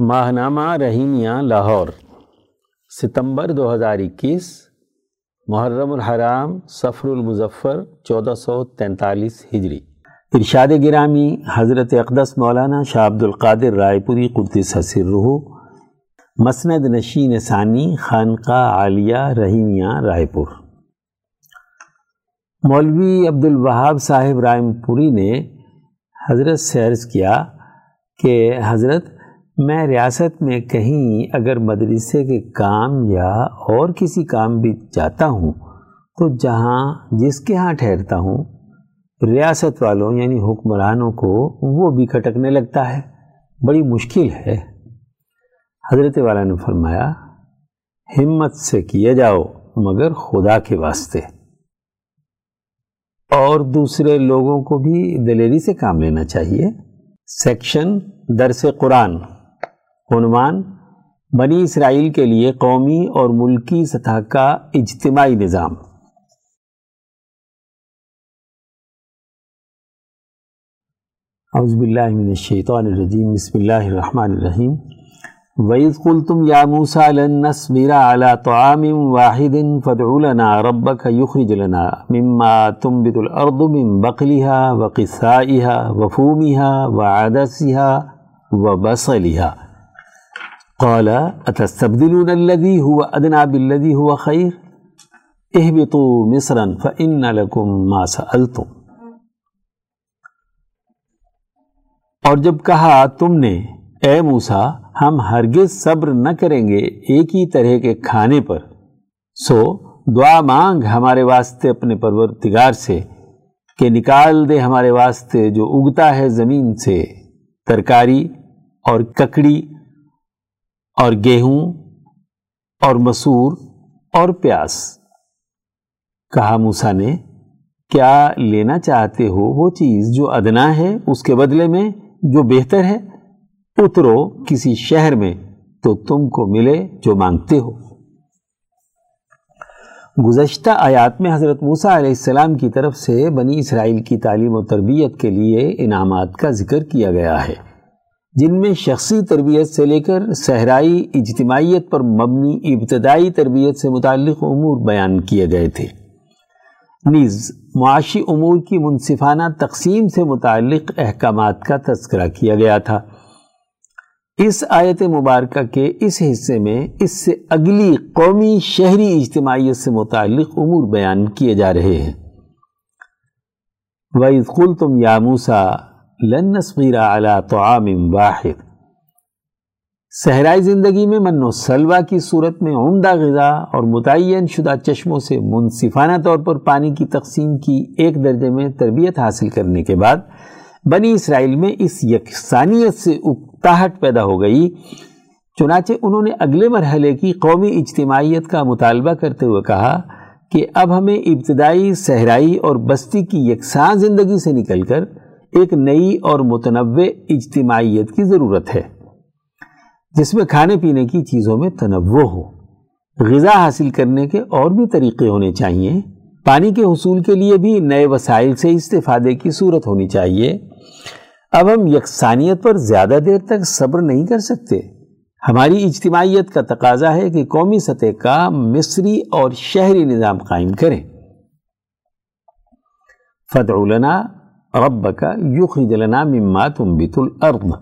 ماہنامہ رحیمیہ لاہور، ستمبر دو ہزار اکیس، محرم الحرام سفر المظفر، چودہ سو تینتالیس ہجری۔ ارشاد گرامی، حضرت اقدس مولانا شاہ عبد القادر رائے پوری قدس حسر رہو مسند نشین ثانی، خانقاہ عالیہ رحیمیہ رائے پور۔ مولوی عبد الوہاب صاحب رائم پوری نے حضرت سے عرض کیا کہ حضرت میں ریاست میں کہیں اگر مدرسے کے کام یا اور کسی کام بھی جاتا ہوں، تو جہاں جس کے ہاں ٹھہرتا ہوں، ریاست والوں یعنی حکمرانوں کو وہ بھی کھٹکنے لگتا ہے۔ بڑی مشکل ہے۔ حضرت والا نے فرمایا، ہمت سے کیا جاؤ، مگر خدا کے واسطے۔ اور دوسرے لوگوں کو بھی دلیری سے کام لینا چاہیے۔ سیکشن درس قرآن۔ عنوان، بنی اسرائیل کے لیے قومی اور ملکی سطح کا اجتماعی نظام۔ اعوذ باللہ من الشیطان الرجیم، بسم اللہ الرحمن الرحیم۔ وَإِذْ قُلْتُمْ يَا مُوسَى لَن نَّصْبِرَ عَلَى طَعَامٍ وَاحِدٍ فَادْعُ لَنَا رَبَّكَ يُخْرِجْ لَنَا مِمَّا تُنبِتُ الْأَرْضُ مِن بَقْلِهَا وَقِثَّائِهَا وَفُومِهَا وَعَدَسِهَا وَبَصَلِهَا۔ قال اتستبدلون الذي هو ادنى بالذي هو خير؟ اهبطوا مصرا فان لكم ما سالتم اور جب کہا، تم نے، اے موسا ہم ہرگز صبر نہ کریں گے ایک ہی طرح کے کھانے پر۔ سو، دعا مانگ ہمارے واسطے اپنے پرورتگار سے کہ نکال دے ہمارے واسطے جو اگتا ہے زمین سے، ترکاری اور ککڑی اور گیہوں اور مسور اور پیاس۔ کہا موسا نے، کیا لینا چاہتے ہو وہ چیز جو ادنا ہے اس کے بدلے میں جو بہتر ہے؟ اترو کسی شہر میں تو تم کو ملے جو مانگتے ہو۔ گزشتہ آیات میں حضرت موسیٰ علیہ السلام کی طرف سے بنی اسرائیل کی تعلیم و تربیت کے لیے انعامات کا ذکر کیا گیا ہے۔ جن میں شخصی تربیت سے لے کر صحرائی اجتماعیت پر مبنی ابتدائی تربیت سے متعلق امور بیان کیے گئے تھے۔ نیز، معاشی امور کی منصفانہ تقسیم سے متعلق احکامات کا تذکرہ کیا گیا تھا۔ اس آیت مبارکہ کے اس حصے میں اس سے اگلی قومی شہری اجتماعیت سے متعلق امور بیان کیے جا رہے ہیں۔ وَإِذْ قُلْتُمْ يَا مُوسَى لن نصغیر علی طعام واحد۔ صحرائی زندگی میں من و سلوہ کی صورت میں عمدہ غذا اور متعین شدہ چشموں سے منصفانہ طور پر پانی کی تقسیم کی ایک درجے میں تربیت حاصل کرنے کے بعد بنی اسرائیل میں اس یکسانیت سے اکتاہٹ پیدا ہو گئی۔ چنانچہ انہوں نے اگلے مرحلے کی قومی اجتماعیت کا مطالبہ کرتے ہوئے کہا کہ اب ہمیں ابتدائی صحرائی اور بستی کی یکساں زندگی سے نکل کر ایک نئی اور متنوع اجتماعیت کی ضرورت ہے، جس میں کھانے پینے کی چیزوں میں تنوع ہو۔ غذا حاصل کرنے کے اور بھی طریقے ہونے چاہیے۔ پانی کے حصول کے لیے بھی نئے وسائل سے استفادے کی صورت ہونی چاہیے۔ اب ہم یکسانیت پر زیادہ دیر تک صبر نہیں کر سکتے۔ ہماری اجتماعیت کا تقاضا ہے کہ قومی سطح کا مصری اور شہری نظام قائم کریں۔ فتح لنا رب کا یخرج لنا مما تنبت الارض۔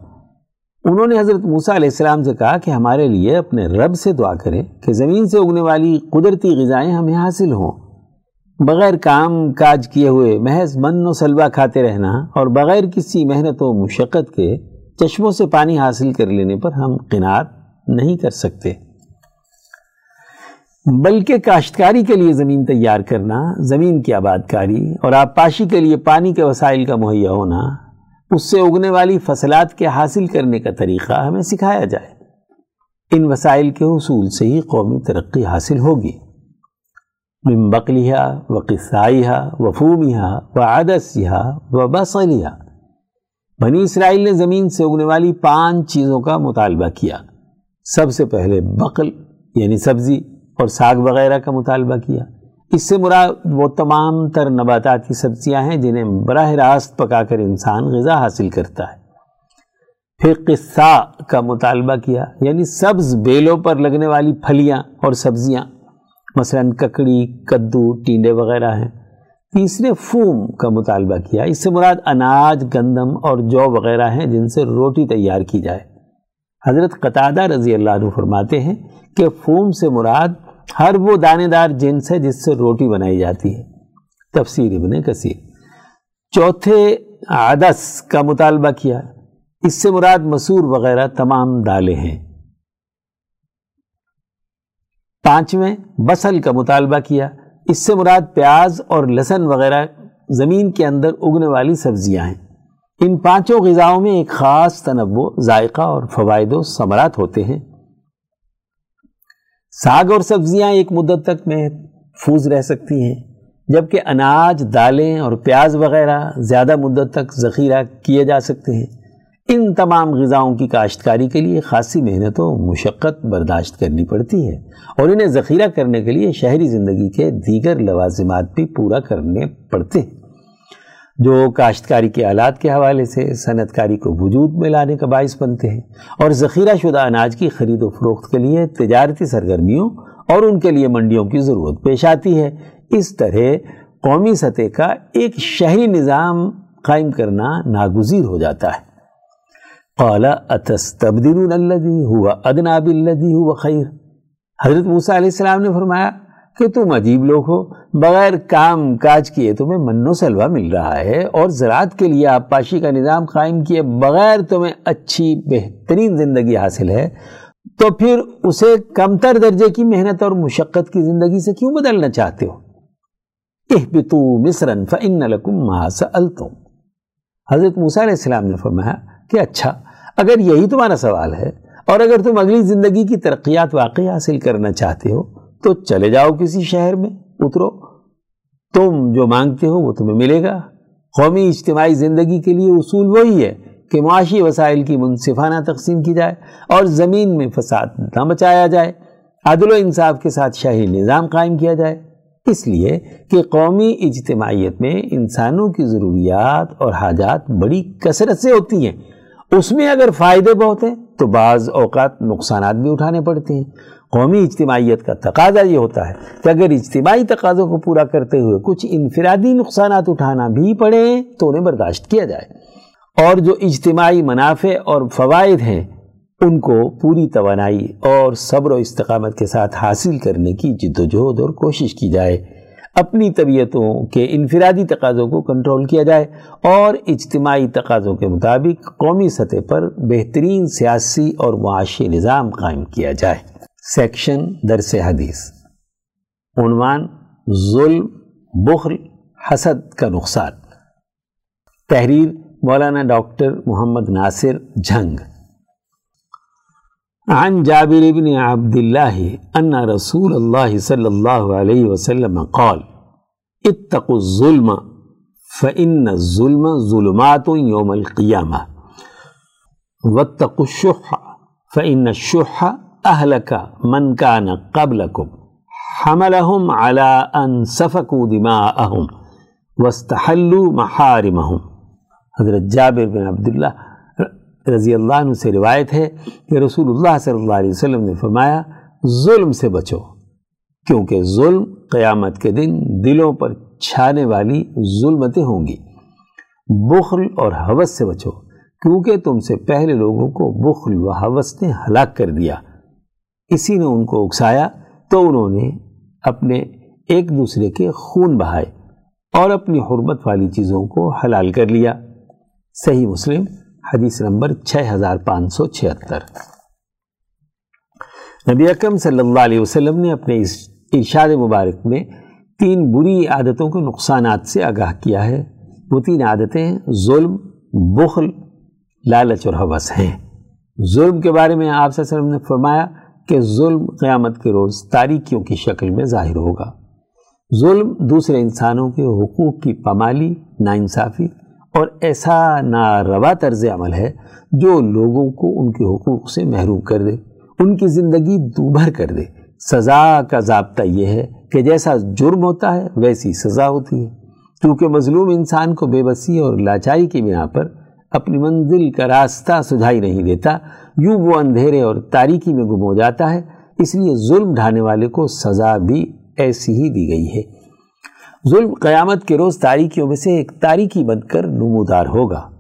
انہوں نے حضرت موسیٰ علیہ السلام سے کہا کہ ہمارے لیے اپنے رب سے دعا کریں کہ زمین سے اگنے والی قدرتی غذائیں ہمیں حاصل ہوں۔ بغیر کام کاج کیے ہوئے محض من و سلوہ کھاتے رہنا اور بغیر کسی محنت و مشقت کے چشموں سے پانی حاصل کر لینے پر ہم قناعت نہیں کر سکتے۔ بلکہ کاشتکاری کے لیے زمین تیار کرنا، زمین کی آباد کاری اور آبپاشی کے لیے پانی کے وسائل کا مہیا ہونا، اس سے اگنے والی فصلات کے حاصل کرنے کا طریقہ ہمیں سکھایا جائے۔ ان وسائل کے حصول سے ہی قومی ترقی حاصل ہوگی۔ من بقلیہ و قصائیہ و فومیہ و عدسیہ و بصلیہ بنی اسرائیل نے زمین سے اگنے والی پانچ چیزوں کا مطالبہ کیا۔ سب سے پہلے بقل یعنی سبزی اور ساگ وغیرہ کا مطالبہ کیا۔ اس سے مراد وہ تمام تر نباتاتی سبزیاں ہیں جنہیں براہ راست پکا کر انسان غذا حاصل کرتا ہے۔ پھر قصہ کا مطالبہ کیا یعنی سبز بیلوں پر لگنے والی پھلیاں اور سبزیاں، مثلا ککڑی، کدو، ٹینڈے وغیرہ ہیں۔ تیسرے فوم کا مطالبہ کیا، اس سے مراد اناج، گندم اور جو وغیرہ ہیں جن سے روٹی تیار کی جائے۔ حضرت قطادہ رضی اللہ عنہ فرماتے ہیں کہ فوم سے مراد ہر وہ دانے دار جنس ہے جس سے روٹی بنائی جاتی ہے۔ تفسیر ابن کثیر۔ چوتھے عدس کا مطالبہ کیا۔ اس سے مراد مسور وغیرہ تمام دالیں ہیں۔ پانچویں بسل کا مطالبہ کیا۔ اس سے مراد پیاز اور لہسن وغیرہ زمین کے اندر اگنے والی سبزیاں ہیں۔ ان پانچوں غذاؤں میں ایک خاص تنوع، ذائقہ اور فوائد و ثمرات ہوتے ہیں۔ ساگ اور سبزیاں ایک مدت تک محفوظ رہ سکتی ہیں، جبکہ اناج، دالیں اور پیاز وغیرہ زیادہ مدت تک ذخیرہ کیے جا سکتے ہیں۔ ان تمام غذاؤں کی کاشتکاری کے لیے خاصی محنت و مشقت برداشت کرنی پڑتی ہے اور انہیں ذخیرہ کرنے کے لیے شہری زندگی کے دیگر لوازمات بھی پورا کرنے پڑتے ہیں۔ جو کاشتکاری کے آلات کے حوالے سے صنعت کاری کو وجود میں لانے کا باعث بنتے ہیں اور ذخیرہ شدہ اناج کی خرید و فروخت کے لیے تجارتی سرگرمیوں اور ان کے لیے منڈیوں کی ضرورت پیش آتی ہے۔ اس طرح قومی سطح کا ایک شہری نظام قائم کرنا ناگزیر ہو جاتا ہے۔ قال اتستبدلون الذي هو ادنى بالذي هو خیر۔ حضرت موسیٰ علیہ السلام نے فرمایا کہ تم عجیب لوگ ہو، بغیر کام کاج کیے تمہیں من و سلوہ مل رہا ہے اور زراعت کے لیے آپ پاشی کا نظام قائم کیے بغیر تمہیں اچھی بہترین زندگی حاصل ہے، تو پھر اسے کمتر درجے کی محنت اور مشقت کی زندگی سے کیوں بدلنا چاہتے ہو؟ اہبتو مصرن فإن لکم ما سألتم۔ حضرت موسیٰ علیہ السلام نے فرمایا کہ اچھا اگر یہی تمہارا سوال ہے اور اگر تم اگلی زندگی کی ترقیات واقعی حاصل کرنا چاہتے ہو تو چلے جاؤ کسی شہر میں اترو تم جو مانگتے ہو وہ تمہیں ملے گا۔ قومی اجتماعی زندگی کے لیے اصول وہی ہے کہ معاشی وسائل کی منصفانہ تقسیم کی جائے اور زمین میں فساد نہ بچایا جائے۔ عدل و انصاف کے ساتھ شاہی نظام قائم کیا جائے۔ اس لیے کہ قومی اجتماعیت میں انسانوں کی ضروریات اور حاجات بڑی کثرت سے ہوتی ہیں۔ اس میں اگر فائدے بہت ہیں تو بعض اوقات نقصانات بھی اٹھانے پڑتے ہیں۔ قومی اجتماعیت کا تقاضا یہ ہوتا ہے کہ اگر اجتماعی تقاضوں کو پورا کرتے ہوئے کچھ انفرادی نقصانات اٹھانا بھی پڑے تو انہیں برداشت کیا جائے۔ اور جو اجتماعی منافع اور فوائد ہیں، ان کو پوری توانائی اور صبر و استقامت کے ساتھ حاصل کرنے کی جد و جہد اور کوشش کی جائے۔ اپنی طبیعتوں کے انفرادی تقاضوں کو کنٹرول کیا جائے اور اجتماعی تقاضوں کے مطابق قومی سطح پر بہترین سیاسی اور معاشی نظام قائم کیا جائے۔ سیکشن درس حدیث۔ عنوان ظلم، بخل، حسد کا نقصان تحریر مولانا ڈاکٹر محمد ناصر جھنگ۔ عن جابر بن عبد الله أن رسول الله صلى الله عليه وسلم قال، اتقوا الظلم، فإن الظلم ظلمات يوم القيامة واتقوا الشح، فإن الشح أهلك من كان قبلكم حملهم على أن سفكوا دماءهم واستحلوا محارمهم. حضرت جابر بن عبداللہ رضی اللہ عنہ سے روایت ہے کہ رسول اللہ صلی اللہ علیہ وسلم نے فرمایا، ظلم سے بچو، کیونکہ ظلم قیامت کے دن دلوں پر چھانے والی ظلمتیں ہوں گی۔ بخل اور حوث سے بچو، کیونکہ تم سے پہلے لوگوں کو بخل و حوث نے ہلاک کر دیا۔ اسی نے ان کو اکسایا تو انہوں نے اپنے ایک دوسرے کے خون بہائے اور اپنی حرمت والی چیزوں کو حلال کر لیا۔ صحیح مسلم، حدیث نمبر چھ ہزار پانچ سو چھہتر۔ نبی اکرم صلی اللہ علیہ وسلم نے اپنے اس ارشاد مبارک میں تین بری عادتوں کے نقصانات سے آگاہ کیا ہے۔ وہ تین عادتیں ظلم، بخل، لالچ اور حوث ہیں۔ ظلم کے بارے میں آپ صلی اللہ علیہ وسلم نے فرمایا کہ ظلم قیامت کے روز تاریکیوں کی شکل میں ظاہر ہوگا۔ ظلم دوسرے انسانوں کے حقوق کی پامالی ناانصافی اور ایسا ناروا طرز عمل ہے جو لوگوں کو ان کے حقوق سے محروم کر دے، ان کی زندگی دوبھر کر دے۔ سزا کا ضابطہ یہ ہے کہ جیسا جرم ہوتا ہے، ویسی سزا ہوتی ہے۔ کیونکہ مظلوم انسان کو بے بسی اور لاچاری کی بنا پر اپنی منزل کا راستہ سجھائی نہیں دیتا، یوں وہ اندھیرے اور تاریکی میں گم ہو جاتا ہے، اس لیے ظلم ڈھانے والے کو سزا بھی ایسی ہی دی گئی ہے۔ ظلم قیامت کے روز تاریکیوں میں سے ایک تاریکی بن کر نمودار ہوگا۔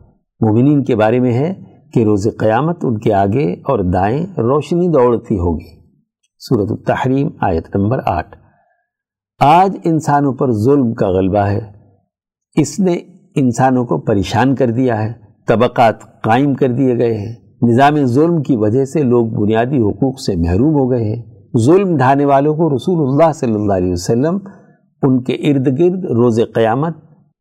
مومنین کے بارے میں ہے کہ روز قیامت ان کے آگے اور دائیں روشنی دوڑتی ہوگی۔ صورت التحریم، آیت نمبر آٹھ۔ آج انسانوں پر ظلم کا غلبہ ہے۔ اس نے انسانوں کو پریشان کر دیا ہے۔ طبقات قائم کر دیے گئے ہیں۔ نظام ظلم کی وجہ سے لوگ بنیادی حقوق سے محروم ہو گئے ہیں۔ ظلم ڈھانے والوں کو رسول اللہ صلی اللہ علیہ وسلم ان کے ارد گرد روز قیامت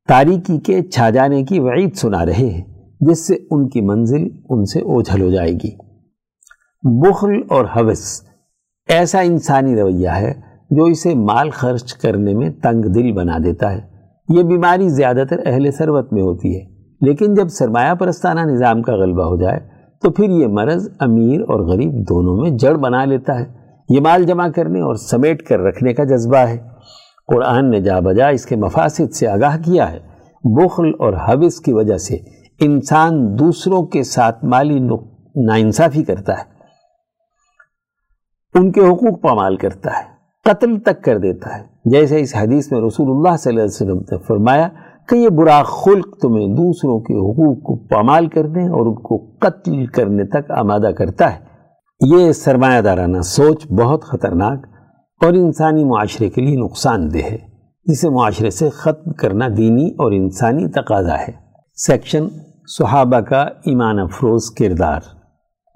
تاریکی کے چھا جانے کی وعید سنا رہے ہیں، جس سے ان کی منزل ان سے اوجھل ہو جائے گی۔ بخل اور حوث، ایسا انسانی رویہ ہے جو اسے مال خرچ کرنے میں تنگ دل بنا دیتا ہے۔ یہ بیماری زیادہ تر اہل ثروت میں ہوتی ہے۔ لیکن جب سرمایہ پرستانہ نظام کا غلبہ ہو جائے، تو پھر یہ مرض امیر اور غریب دونوں میں جڑ بنا لیتا ہے۔ یہ مال جمع کرنے اور سمیٹ کر رکھنے کا جذبہ ہے۔ قرآن نے جا بجا اس کے مفاسد سے آگاہ کیا ہے۔ بخل اور حوث کی وجہ سے انسان دوسروں کے ساتھ مالی ناانصافی کرتا ہے۔ ان کے حقوق پامال کرتا ہے۔ قتل تک کر دیتا ہے۔ جیسے اس حدیث میں رسول اللہ صلی اللہ علیہ وسلم نے فرمایا کہ یہ برا خلق تمہیں دوسروں کے حقوق کو پامال کرنے اور ان کو قتل کرنے تک آمادہ کرتا ہے۔ یہ سرمایہ دارانہ سوچ بہت خطرناک اور انسانی معاشرے کے لیے نقصان دہ ہے۔ جسے معاشرے سے ختم کرنا دینی اور انسانی تقاضا ہے۔ سیکشن صحابہ کا ایمان افروز کردار۔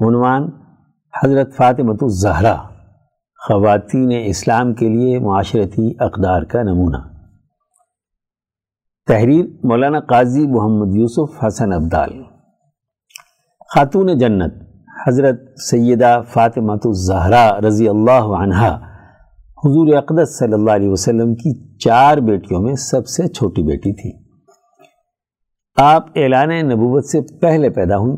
عنوان حضرت فاطمۃ الزہرا۔ خواتین اسلام کے لیے معاشرتی اقدار کا نمونہ۔ تحریر مولانا قاضی محمد یوسف حسن عبدال خاتون جنت، حضرت سیدہ فاطمۃ الزہرا رضی اللہ عنہ حضور اقدس صلی اللہ علیہ وسلم کی چار بیٹیوں میں سب سے چھوٹی بیٹی تھی۔ آپ اعلان نبوت سے پہلے پیدا ہوئیں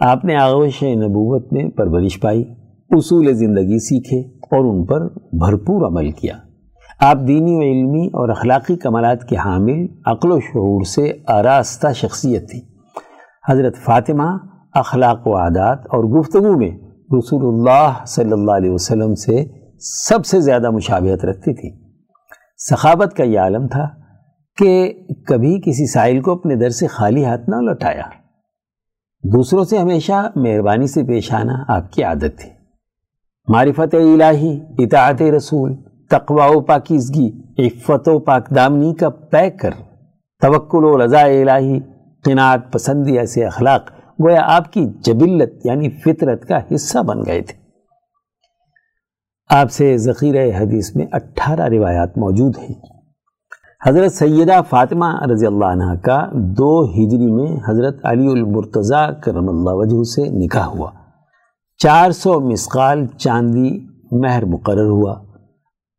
آپ نے آغوش نبوت میں پرورش پائی، اصول زندگی سیکھے اور ان پر بھرپور عمل کیا۔ آپ دینی و علمی اور اخلاقی کمالات کے حامل، عقل و شعور سے آراستہ شخصیت تھی حضرت فاطمہ اخلاق و عادات اور گفتگو میں رسول اللہ صلی اللہ علیہ وسلم سے سب سے زیادہ مشابہت رکھتی تھی سخاوت کا یہ عالم تھا کہ کبھی کسی سائل کو اپنے در سے خالی ہاتھ نہ لوٹایا۔ دوسروں سے ہمیشہ مہربانی سے پیش آنا آپ کی عادت تھی۔ معرفت الہی، اطاعت رسول تقوی و پاکیزگی، عفت و پاک دامنی کا پیک کر، توکل و رضا الہی، قناعت پسندی ایسے اخلاق گویا آپ کی جبلت یعنی فطرت کا حصہ بن گئے تھے۔ آپ سے ذخیرہ حدیث میں اٹھارہ روایات موجود ہیں۔ حضرت سیدہ فاطمہ رضی اللہ عنہ کا دو ہجری میں حضرت علی المرتضیٰ کرم اللہ وجہ سے نکاح ہوا۔ چار سو مسقال چاندی مہر مقرر ہوا۔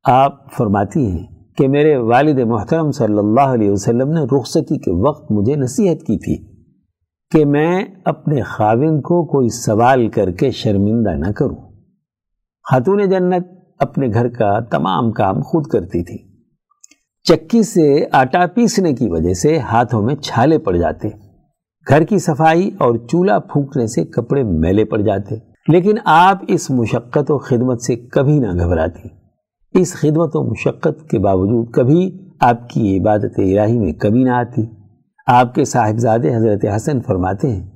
آپ فرماتی ہیں کہ میرے والد محترم صلی اللہ علیہ وسلم نے رخصتی کے وقت مجھے نصیحت کی تھی کہ میں اپنے خاوند کو کوئی سوال کر کے شرمندہ نہ کروں۔ خاتون جنت اپنے گھر کا تمام کام خود کرتی تھی۔ چکی سے آٹا پیسنے کی وجہ سے ہاتھوں میں چھالے پڑ جاتے۔ گھر کی صفائی اور چولہا پھونکنے سے کپڑے میلے پڑ جاتے۔ لیکن آپ اس مشقت و خدمت سے کبھی نہ گھبراتی۔ اس خدمت و مشقت کے باوجود کبھی آپ کی عبادت الہی میں کبھی نہ آتی۔ آپ کے صاحبزادے حضرت حسن فرماتے ہیں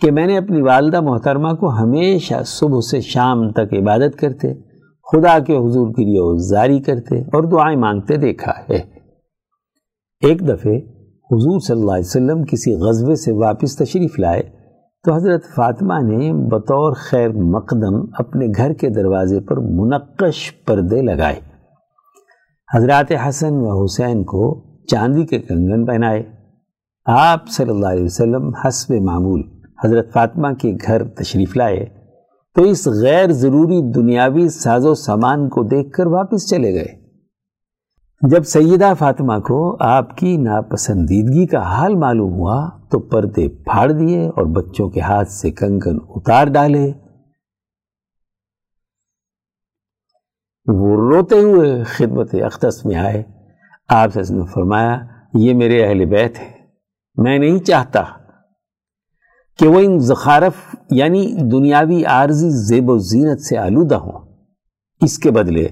کہ میں نے اپنی والدہ محترمہ کو ہمیشہ صبح سے شام تک عبادت کرتے، خدا کے حضور کے لیے زاری کرتے اور دعائیں مانگتے دیکھا ہے۔ ایک دفعہ حضور صلی اللہ علیہ وسلم کسی غزبے سے واپس تشریف لائے تو حضرت فاطمہ نے بطور خیر مقدم اپنے گھر کے دروازے پر منقش پردے لگائے۔ حضرات حسن و حسین کو چاندی کے کنگن پہنائے۔ آپ صلی اللہ علیہ وسلم حسب معمول حضرت فاطمہ کے گھر تشریف لائے۔ تو اس غیر ضروری دنیاوی ساز و سامان کو دیکھ کر واپس چلے گئے۔ جب سیدہ فاطمہ کو آپ کی ناپسندیدگی کا حال معلوم ہوا تو پردے پھاڑ دیے اور بچوں کے ہاتھ سے کنکن اتار ڈالے۔ وہ روتے ہوئے خدمت اختص میں آئے۔ آپ نے فرمایا، یہ میرے اہل بیت ہے میں نہیں چاہتا کہ وہ ان زخارف یعنی دنیاوی عارضی زیب و زینت سے آلودہ ہوں۔ اس کے بدلے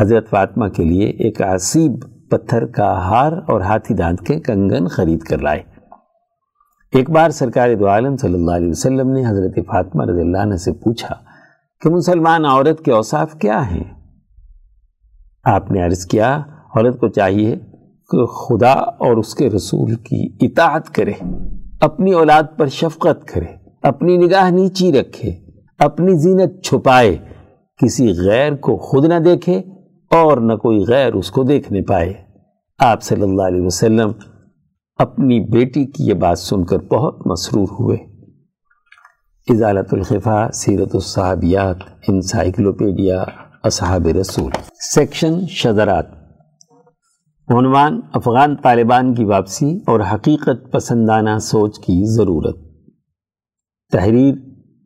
حضرت فاطمہ کے لیے ایک عصیب پتھر کا ہار اور ہاتھی دانت کے کنگن خرید کر لائے۔ ایک بار سرکار دو عالم صلی اللہ علیہ وسلم نے حضرت فاطمہ رضی اللہ عنہ سے پوچھا کہ مسلمان عورت کے اوصاف کیا ہیں؟ آپ نے عرض کیا، عورت کو چاہیے کہ خدا اور اس کے رسول کی اطاعت کرے، اپنی اولاد پر شفقت کرے، اپنی نگاہ نیچی رکھے، اپنی زینت چھپائے، کسی غیر کو خود نہ دیکھے اور نہ کوئی غیر اس کو دیکھنے پائے۔ آپ صلی اللہ علیہ وسلم اپنی بیٹی کی یہ بات سن کر بہت مسرور ہوئے۔ ازالت الخفا، سیرت الصحابیات، انسائکلوپیڈیا، اصحاب رسول۔ سیکشن شذرات۔ عنوان افغان طالبان کی واپسی اور حقیقت پسندانہ سوچ کی ضرورت۔ تحریر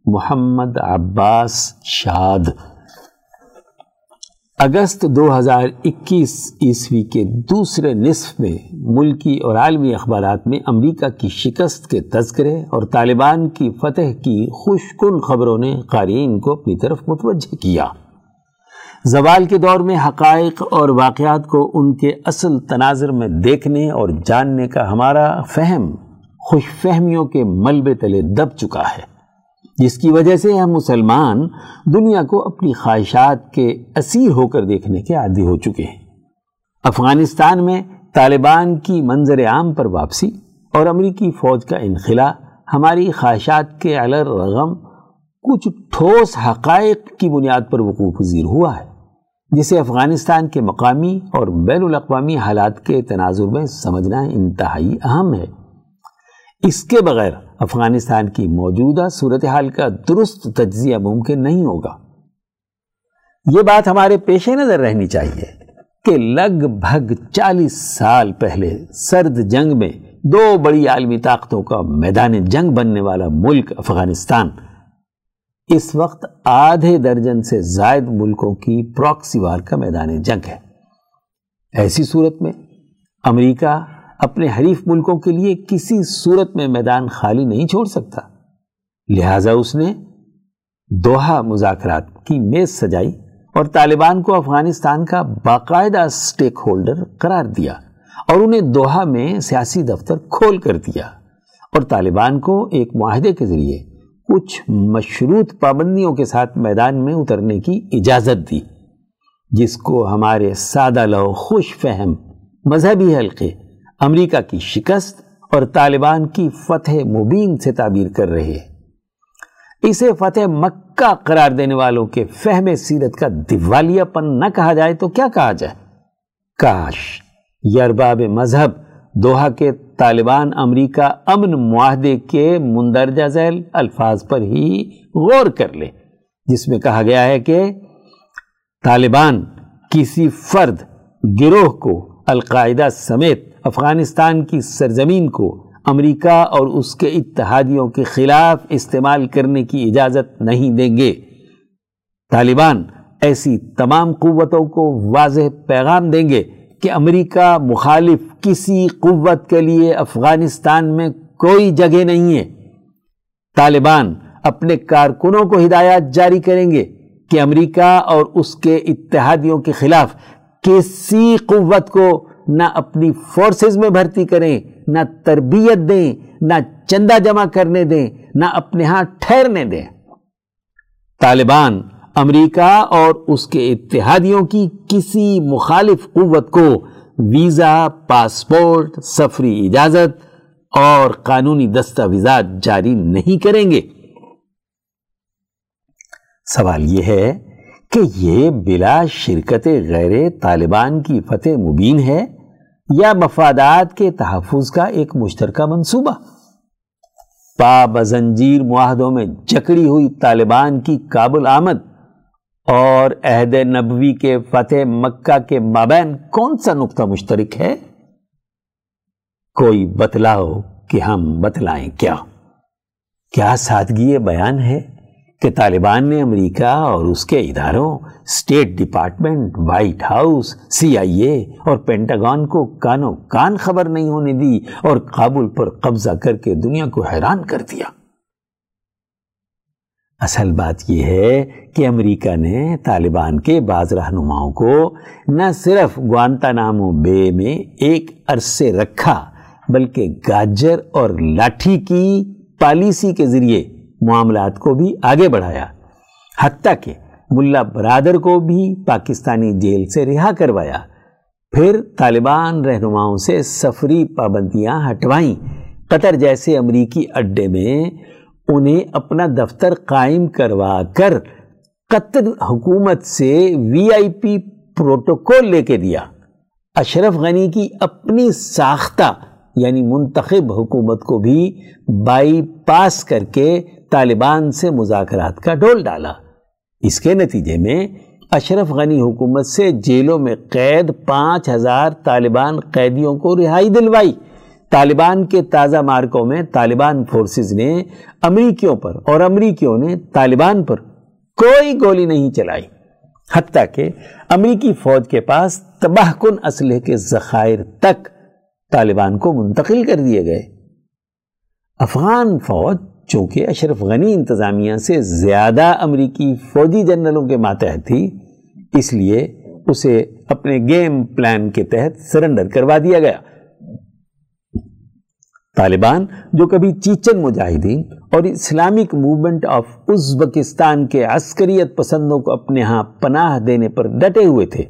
محمد عباس شاد۔ اگست دو ہزار اکیس عیسوی کے دوسرے نصف میں ملکی اور عالمی اخبارات میں امریکہ کی شکست کے تذکرے اور طالبان کی فتح کی خوش کن خبروں نے قارئین کو اپنی طرف متوجہ کیا۔ زوال کے دور میں حقائق اور واقعات کو ان کے اصل تناظر میں دیکھنے اور جاننے کا ہمارا فہم خوش فہمیوں کے ملبے تلے دب چکا ہے۔ جس کی وجہ سے ہم مسلمان دنیا کو اپنی خواہشات کے اسیر ہو کر دیکھنے کے عادی ہو چکے ہیں۔ افغانستان میں طالبان کی منظر عام پر واپسی اور امریکی فوج کا انخلا، ہماری خواہشات کے علر رغم کچھ ٹھوس حقائق کی بنیاد پر وقوع پذیر ہوا ہے، جسے افغانستان کے مقامی اور بین الاقوامی حالات کے تناظر میں سمجھنا انتہائی اہم ہے۔ اس کے بغیر افغانستان کی موجودہ صورتحال کا درست تجزیہ ممکن نہیں ہوگا۔ یہ بات ہمارے پیش نظر رہنی چاہیے کہ لگ بھگ چالیس سال پہلے سرد جنگ میں دو بڑی عالمی طاقتوں کا میدان جنگ بننے والا ملک افغانستان اس وقت آدھے درجن سے زائد ملکوں کی پراکسی وار کا میدان جنگ ہے۔ ایسی صورت میں امریکہ اپنے حریف ملکوں کے لیے کسی صورت میں میدان خالی نہیں چھوڑ سکتا۔ لہٰذا اس نے دوہا مذاکرات کی میز سجائی اور طالبان کو افغانستان کا باقاعدہ سٹیک ہولڈر قرار دیا اور انہیں دوہا میں سیاسی دفتر کھول کر دیا اور طالبان کو ایک معاہدے کے ذریعے کچھ مشروط پابندیوں کے ساتھ میدان میں اترنے کی اجازت دی، جس کو ہمارے سادہ لو خوش فہم مذہبی حلقے امریکہ کی شکست اور طالبان کی فتح مبین سے تعبیر کر رہے اسے فتح مکہ قرار دینے والوں کے فہم سیرت کا دیوالیہ پن نہ کہا جائے تو کیا کہا جائے؟ کاش یرباب مذہب دوہا کے طالبان امریکہ امن معاہدے کے مندرجہ ذیل الفاظ پر ہی غور کر لے، جس میں کہا گیا ہے کہ طالبان کسی فرد، گروہ کو القاعدہ سمیت افغانستان کی سرزمین کو امریکہ اور اس کے اتحادیوں کے خلاف استعمال کرنے کی اجازت نہیں دیں گے۔ طالبان ایسی تمام قوتوں کو واضح پیغام دیں گے کہ امریکہ مخالف کسی قوت کے لیے افغانستان میں کوئی جگہ نہیں ہے۔ طالبان اپنے کارکنوں کو ہدایات جاری کریں گے کہ امریکہ اور اس کے اتحادیوں کے خلاف کسی قوت کو نہ اپنی فورسز میں بھرتی کریں، نہ تربیت دیں، نہ چندہ جمع کرنے دیں، نہ اپنے ہاں ٹھہرنے دیں۔ طالبان امریکہ اور اس کے اتحادیوں کی کسی مخالف قوت کو ویزا، پاسپورٹ، سفری اجازت اور قانونی دستاویزات جاری نہیں کریں گے۔ سوال یہ ہے کہ یہ بلا شرکت غیر طالبان کی فتح مبین ہے؟ یا مفادات کے تحفظ کا ایک مشترکہ منصوبہ۔ پا بزنجیر معاہدوں میں جکڑی ہوئی طالبان کی قابل آمد اور عہد نبوی کے فتح مکہ کے مابین کون سا نقطہ مشترک ہے؟ کوئی بتلاؤ کہ ہم بتلائیں کیا؟ کیا سادگی بیان ہے؟ کہ طالبان نے امریکہ اور اس کے اداروں state department White House C I A اور پینٹاگان کو کانوں کان خبر نہیں ہونے دی اور کابل پر قبضہ کر کے دنیا کو حیران کر دیا۔ اصل بات یہ ہے کہ امریکہ نے طالبان کے بعض رہنماؤں کو نہ صرف گوانتا نامو بے میں ایک عرصے رکھا، بلکہ گاجر اور لاٹھی کی پالیسی کے ذریعے معاملات کو بھی آگے بڑھایا۔ حتیٰ کہ ملا برادر کو بھی پاکستانی جیل سے رہا کروایا۔ پھر طالبان رہنماؤں سے سفری پابندیاں ہٹوائیں۔ قطر جیسے امریکی اڈے میں انہیں اپنا دفتر قائم کروا کر قطر حکومت سے وی آئی پی پروٹوکول لے کے دیا۔ اشرف غنی کی اپنی ساختہ یعنی منتخب حکومت کو بھی بائی پاس کر کے طالبان سے مذاکرات کا ڈول ڈالا۔ اس کے نتیجے میں اشرف غنی حکومت سے جیلوں میں قید پانچ ہزار طالبان قیدیوں کو رہائی دلوائی۔ طالبان کے تازہ مارکوں میں طالبان فورسز نے امریکیوں پر اور امریکیوں نے طالبان پر کوئی گولی نہیں چلائی۔ حتیٰ کہ امریکی فوج کے پاس تباہ کن اسلحے کے ذخائر تک طالبان کو منتقل کر دیے گئے۔ افغان فوج چونکہ اشرف غنی انتظامیہ سے زیادہ امریکی فوجی جنرلوں کے ماتحت تھی، اس لیے اسے اپنے گیم پلان کے تحت سرنڈر کروا دیا گیا۔ طالبان، جو کبھی چیچن مجاہدین اور اسلامک موومنٹ آف ازبکستان کے عسکریت پسندوں کو اپنے ہاں پناہ دینے پر ڈٹے ہوئے تھے۔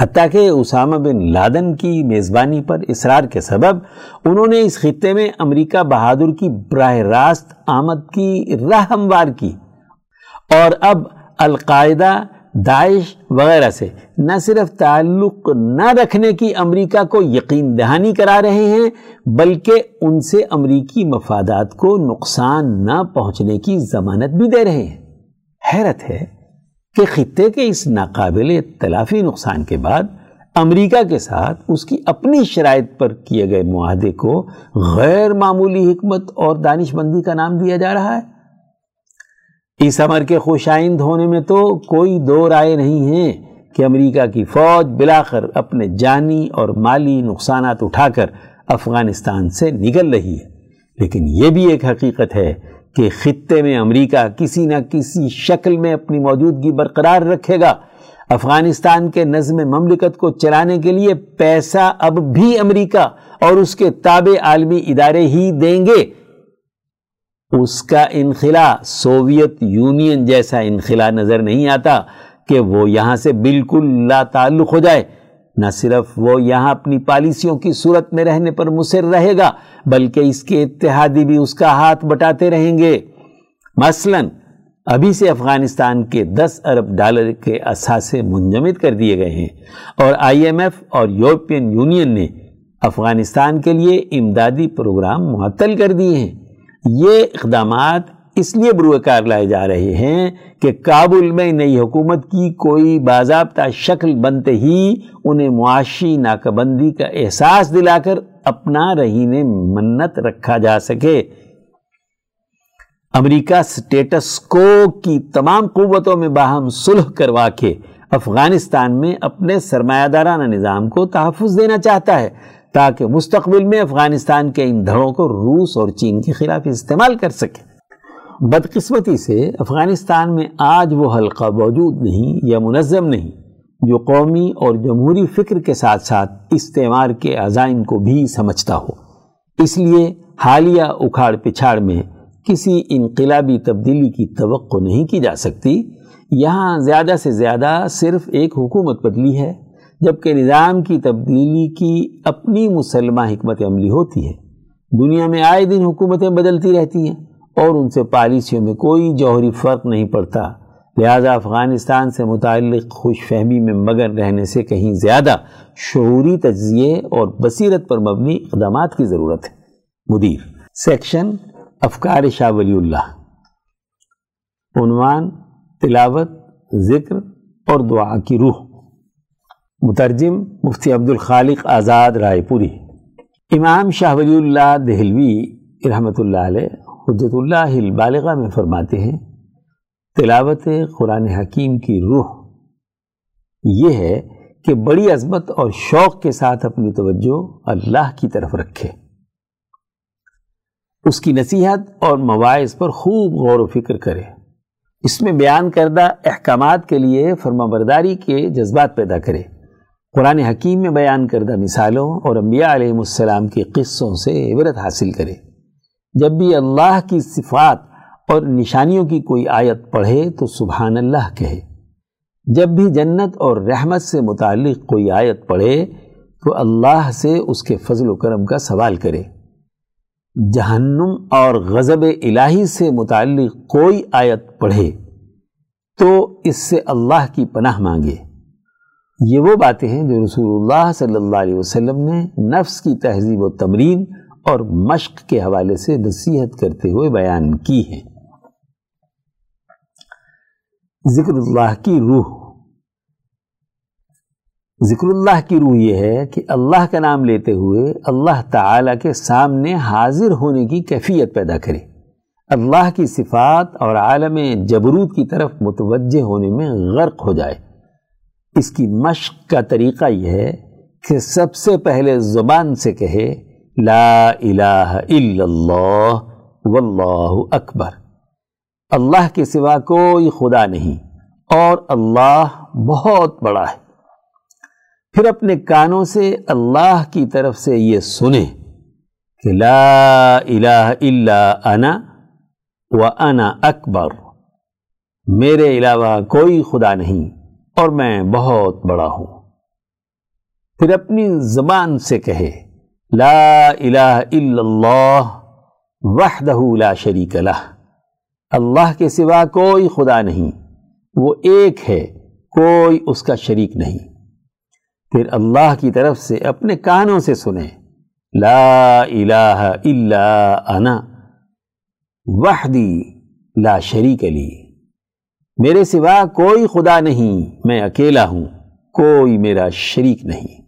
حتیٰ کہ اسامہ بن لادن کی میزبانی پر اصرار کے سبب انہوں نے اس خطے میں امریکہ بہادر کی براہ راست آمد کی راہ ہموار کی۔ اور اب القاعدہ، داعش وغیرہ سے نہ صرف تعلق نہ رکھنے کی امریکہ کو یقین دہانی کرا رہے ہیں، بلکہ ان سے امریکی مفادات کو نقصان نہ پہنچنے کی ضمانت بھی دے رہے ہیں۔ حیرت ہے کہ خطے کے اس ناقابل تلافی نقصان کے بعد امریکہ کے ساتھ اس کی اپنی شرائط پر کیے گئے معاہدے کو غیر معمولی حکمت اور دانش مندی کا نام دیا جا رہا ہے۔ اس عمر کے خوشائند ہونے میں تو کوئی دو رائے نہیں ہے کہ امریکہ کی فوج بلاخر اپنے جانی اور مالی نقصانات اٹھا کر افغانستان سے نکل رہی ہے، لیکن یہ بھی ایک حقیقت ہے کہ خطے میں امریکہ کسی نہ کسی شکل میں اپنی موجودگی برقرار رکھے گا۔ افغانستان کے نظم مملکت کو چلانے کے لیے پیسہ اب بھی امریکہ اور اس کے تابع عالمی ادارے ہی دیں گے۔ اس کا انخلا سوویت یونین جیسا انخلا نظر نہیں آتا کہ وہ یہاں سے بالکل لا تعلق ہو جائے۔ نہ صرف وہ یہاں اپنی پالیسیوں کی صورت میں رہنے پر مصر رہے گا، بلکہ اس کے اتحادی بھی اس کا ہاتھ بٹاتے رہیں گے۔ مثلا، ابھی سے افغانستان کے دس ارب ڈالر کے اثاثے منجمد کر دیے گئے ہیں اور آئی ایم ایف اور یورپین یونین نے افغانستان کے لیے امدادی پروگرام معطل کر دیے ہیں۔ یہ اقدامات اس لیے بروکار لائے جا رہے ہیں کہ کابل میں نئی حکومت کی کوئی باضابطہ شکل بنتے ہی انہیں معاشی ناکہ بندی کا احساس دلا کر اپنا رہین منت رکھا جا سکے۔ امریکہ سٹیٹس کو کی تمام قوتوں میں باہم صلح کروا کے افغانستان میں اپنے سرمایہ دارانہ نظام کو تحفظ دینا چاہتا ہے تاکہ مستقبل میں افغانستان کے ان دھڑوں کو روس اور چین کے خلاف استعمال کر سکے۔ بدقسمتی سے افغانستان میں آج وہ حلقہ موجود نہیں یا منظم نہیں جو قومی اور جمہوری فکر کے ساتھ ساتھ استعمار کے عزائم کو بھی سمجھتا ہو۔ اس لیے حالیہ اکھاڑ پچھاڑ میں کسی انقلابی تبدیلی کی توقع نہیں کی جا سکتی۔ یہاں زیادہ سے زیادہ صرف ایک حکومت بدلی ہے، جبکہ نظام کی تبدیلی کی اپنی مسلمہ حکمت عملی ہوتی ہے۔ دنیا میں آئے دن حکومتیں بدلتی رہتی ہیں۔ اور ان سے پالیسیوں میں کوئی جوہری فرق نہیں پڑتا۔ لہذا افغانستان سے متعلق خوش فہمی میں مگر رہنے سے کہیں زیادہ شعوری تجزیے اور بصیرت پر مبنی اقدامات کی ضرورت ہے۔ مدیر۔ سیکشن افکار شاہ ولی اللہ۔ عنوان تلاوت، ذکر اور دعا کی روح۔ مترجم مفتی عبد الخالق آزاد رائے پوری۔ امام شاہ ولی اللہ دہلوی رحمۃ اللہ علیہ حجت اللہ البالغہ میں فرماتے ہیں، تلاوت قرآن حکیم کی روح۔ یہ ہے کہ بڑی عظمت اور شوق کے ساتھ اپنی توجہ اللہ کی طرف رکھے۔ اس کی نصیحت اور مواعظ پر خوب غور و فکر کرے۔ اس میں بیان کردہ احکامات کے لیے فرما برداری کے جذبات پیدا کرے۔ قرآن حکیم میں بیان کردہ مثالوں اور انبیاء علیہ السلام کے قصوں سے عبرت حاصل کرے۔ جب بھی اللہ کی صفات اور نشانیوں کی کوئی آیت پڑھے تو سبحان اللہ کہے۔ جب بھی جنت اور رحمت سے متعلق کوئی آیت پڑھے تو اللہ سے اس کے فضل و کرم کا سوال کرے۔ جہنم اور غضب الہی سے متعلق کوئی آیت پڑھے تو اس سے اللہ کی پناہ مانگے۔ یہ وہ باتیں ہیں جو رسول اللہ صلی اللہ علیہ وسلم نے نفس کی تہذیب و تمرین اور مشق کے حوالے سے نصیحت کرتے ہوئے بیان کی ہیں۔ ذکر اللہ کی روح۔ ذکر اللہ کی روح یہ ہے کہ اللہ کا نام لیتے ہوئے اللہ تعالیٰ کے سامنے حاضر ہونے کی کیفیت پیدا کرے۔ اللہ کی صفات اور عالم جبروت کی طرف متوجہ ہونے میں غرق ہو جائے۔ اس کی مشق کا طریقہ یہ ہے کہ سب سے پہلے زبان سے کہے لا الہ الا اللہ واللہ اکبر اللہ کے سوا کوئی خدا نہیں، اور اللہ بہت بڑا ہے۔ پھر اپنے کانوں سے اللہ کی طرف سے یہ سنے کہ لا الہ الا انا و انا اکبر میرے علاوہ کوئی خدا نہیں، اور میں بہت بڑا ہوں۔ پھر اپنی زبان سے کہے لا الہ الا اللہ وحدہ لا شریک لہ۔ اللہ کے سوا کوئی خدا نہیں۔ وہ ایک ہے، کوئی اس کا شریک نہیں۔ پھر اللہ کی طرف سے اپنے کانوں سے سنیں۔ لا الہ الا انا وحدی لا شریک لی۔ میرے سوا کوئی خدا نہیں، میں اکیلا ہوں، کوئی میرا شریک نہیں۔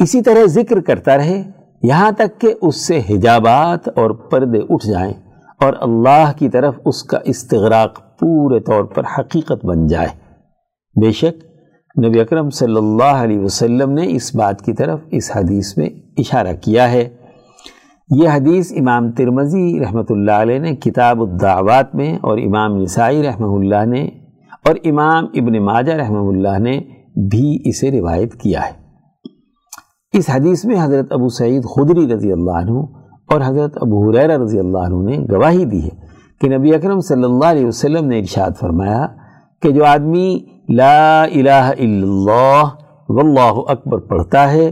اسی طرح ذکر کرتا رہے، یہاں تک کہ اس سے حجابات اور پردے اٹھ جائیں اور اللہ کی طرف اس کا استغراق پورے طور پر حقیقت بن جائے۔ بے شک، نبی اکرم صلی اللہ علیہ وسلم نے اس بات کی طرف اس حدیث میں اشارہ کیا ہے۔ یہ حدیث امام ترمزی رحمۃ اللہ علیہ نے کتاب الدعوات میں اور امام نسائی رحمہ اللہ نے اور امام ابن ماجہ رحمہ اللہ نے بھی اسے روایت کیا ہے۔ اس حدیث میں حضرت ابو سعید خدری رضی اللہ عنہ اور حضرت ابو حریرہ رضی اللہ عنہ نے گواہی دی ہے کہ نبی اکرم صلی اللہ علیہ وسلم نے ارشاد فرمایا کہ جو آدمی لا الہ الا اللہ واللہ اکبر پڑھتا ہے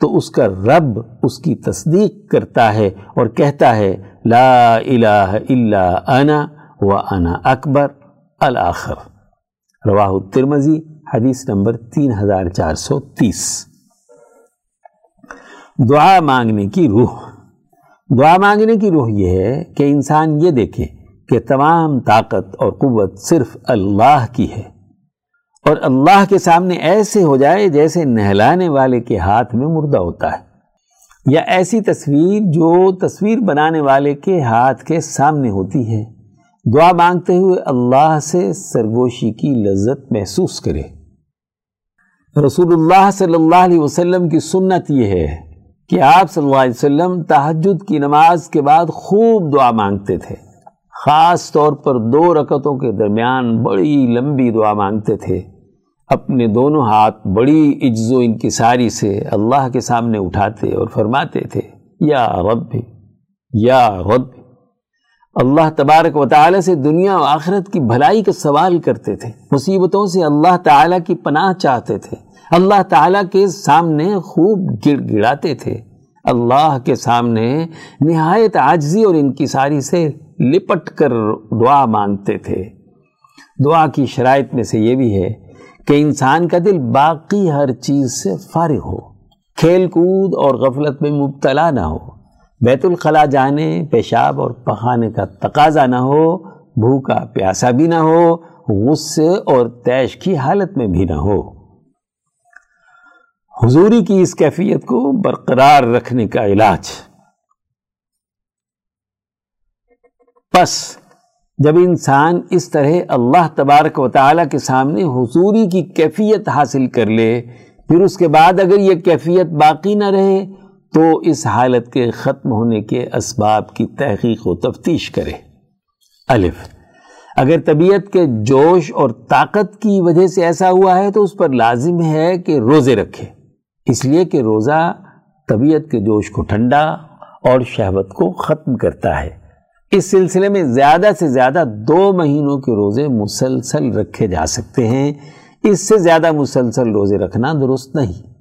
تو اس کا رب اس کی تصدیق کرتا ہے اور کہتا ہے لا الہ الا انا و انا اکبر الاخر۔ رواہ الترمزی حدیث نمبر تین ہزار چار سو تیس۔ دعا مانگنے کی روح۔ دعا مانگنے کی روح یہ ہے کہ انسان یہ دیکھے کہ تمام طاقت اور قوت صرف اللہ کی ہے۔ اور اللہ کے سامنے ایسے ہو جائے جیسے نہلانے والے کے ہاتھ میں مردہ ہوتا ہے۔ یا ایسی تصویر جو تصویر بنانے والے کے ہاتھ کے سامنے ہوتی ہے۔ دعا مانگتے ہوئے اللہ سے سرگوشی کی لذت محسوس کرے۔ رسول اللہ صلی اللہ علیہ وسلم کی سنت یہ ہے کہ آپ صلی اللہ علیہ وسلم تحجد کی نماز کے بعد خوب دعا مانگتے تھے۔ خاص طور پر دو رکتوں کے درمیان بڑی لمبی دعا مانگتے تھے۔ اپنے دونوں ہاتھ بڑی عجز و انکساری سے اللہ کے سامنے اٹھاتے اور فرماتے تھے، یا رب یا رب۔ اللہ تبارک و تعالی سے دنیا و آخرت کی بھلائی کا سوال کرتے تھے۔ مصیبتوں سے اللہ تعالیٰ کی پناہ چاہتے تھے۔ اللہ تعالیٰ کے سامنے خوب گڑ گڑاتے تھے۔ اللہ کے سامنے نہایت عاجزی اور انکساری سے لپٹ کر دعا مانگتے تھے۔ دعا کی شرائط میں سے یہ بھی ہے کہ انسان کا دل باقی ہر چیز سے فارغ ہو، کھیل کود اور غفلت میں مبتلا نہ ہو، بیت الخلاء جانے، پیشاب اور پخانے کا تقاضا نہ ہو، بھوکا پیاسا بھی نہ ہو، غصے اور تیش کی حالت میں بھی نہ ہو۔ حضوری کی اس کیفیت کو برقرار رکھنے کا علاج۔ پس، جب انسان اس طرح اللہ تبارک و تعالیٰ کے سامنے حضوری کی کیفیت حاصل کر لے، پھر اس کے بعد اگر یہ کیفیت باقی نہ رہے، تو اس حالت کے ختم ہونے کے اسباب کی تحقیق و تفتیش کرے۔ الف۔ اگر طبیعت کے جوش اور طاقت کی وجہ سے ایسا ہوا ہے، تو اس پر لازم ہے کہ روزے رکھے۔ اس لیے کہ روزہ طبیعت کے جوش کو ٹھنڈا اور شہوت کو ختم کرتا ہے۔ اس سلسلے میں زیادہ سے زیادہ دو مہینوں کے روزے مسلسل رکھے جا سکتے ہیں۔ اس سے زیادہ مسلسل روزے رکھنا درست نہیں۔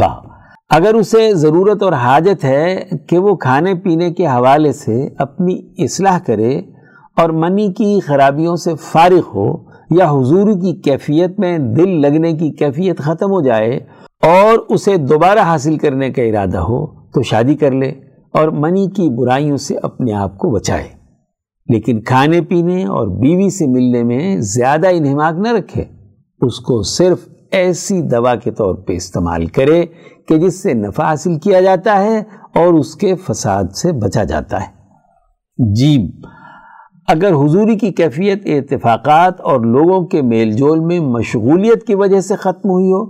با، اگر اسے ضرورت اور حاجت ہے کہ وہ کھانے پینے کے حوالے سے اپنی اصلاح کرے اور منی کی خرابیوں سے فارغ ہو یا حضور کی کیفیت میں دل لگنے کی کیفیت ختم ہو جائے اور اسے دوبارہ حاصل کرنے کا ارادہ ہو تو شادی کر لے اور منی کی برائیوں سے اپنے آپ کو بچائے۔ لیکن کھانے پینے اور بیوی سے ملنے میں زیادہ انہماک نہ رکھے۔ اس کو صرف ایسی دوا کے طور پہ استعمال کرے کہ جس سے نفع حاصل کیا جاتا ہے اور اس کے فساد سے بچا جاتا ہے۔ جیب اگر حضوری کی کیفیت اتفاقات اور لوگوں کے میل جول میں مشغولیت کی وجہ سے ختم ہوئی ہو،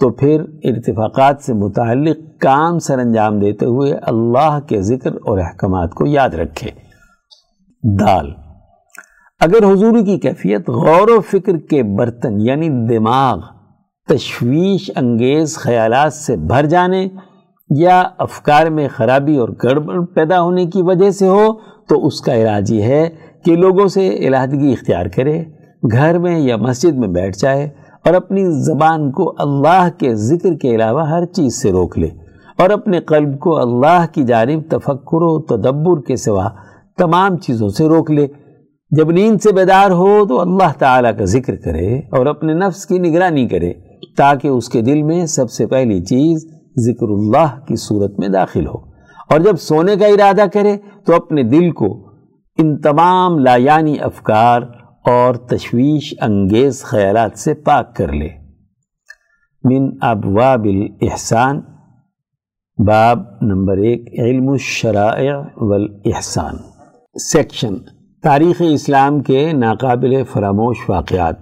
تو پھر ارتفاقات سے متعلق کام سر انجام دیتے ہوئے اللہ کے ذکر اور احکامات کو یاد رکھے دال، اگر حضوری کی کیفیت غور و فکر کے برتن یعنی دماغ تشویش انگیز خیالات سے بھر جانے یا افکار میں خرابی اور گڑبڑ پیدا ہونے کی وجہ سے ہو، تو اس کا علاج یہ ہے کہ لوگوں سے علیحدگی اختیار کرے، گھر میں یا مسجد میں بیٹھ جائے اور اپنی زبان کو اللہ کے ذکر کے علاوہ ہر چیز سے روک لے اور اپنے قلب کو اللہ کی جانب تفکر و تدبر کے سوا تمام چیزوں سے روک لے۔ جب نیند سے بیدار ہو تو اللہ تعالیٰ کا ذکر کرے اور اپنے نفس کی نگرانی کرے تاکہ اس کے دل میں سب سے پہلی چیز ذکر اللہ کی صورت میں داخل ہو۔ اور جب سونے کا ارادہ کرے تو اپنے دل کو ان تمام لایانی افکار اور تشویش انگیز خیالات سے پاک کر لے۔ من ابواب الاحسان، باب نمبر ایک، علم الشرائع والاحسان۔ سیکشن، تاریخ اسلام کے ناقابل فراموش واقعات۔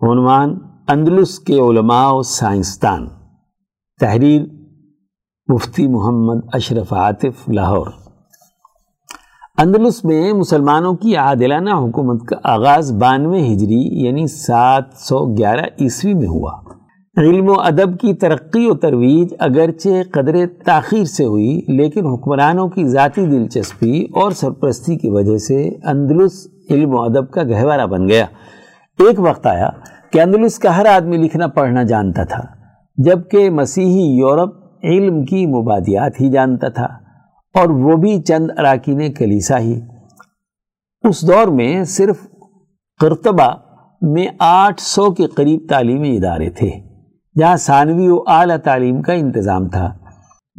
عنوان، اندلس کے علماء و سائنسدان۔ تحریر، مفتی محمد اشرف عاطف، لاہور۔ اندلس میں مسلمانوں کی عادلانہ حکومت کا آغاز بانوے ہجری یعنی سات سو گیارہ عیسوی میں ہوا۔ علم و ادب کی ترقی و ترویج اگرچہ قدر تاخیر سے ہوئی، لیکن حکمرانوں کی ذاتی دلچسپی اور سرپرستی کی وجہ سے اندلس علم و ادب کا گہوارہ بن گیا۔ ایک وقت آیا کہ اندلس کا ہر آدمی لکھنا، پڑھنا جانتا تھا، جبکہ مسیحی یورپ علم کی مبادیات ہی جانتا تھا۔ اور وہ بھی چند اراکین کلیسا ہی۔ اس دور میں صرف قرطبہ میں آٹھ سو کے قریب تعلیمی ادارے تھے، جہاں ثانوی و اعلیٰ تعلیم کا انتظام تھا۔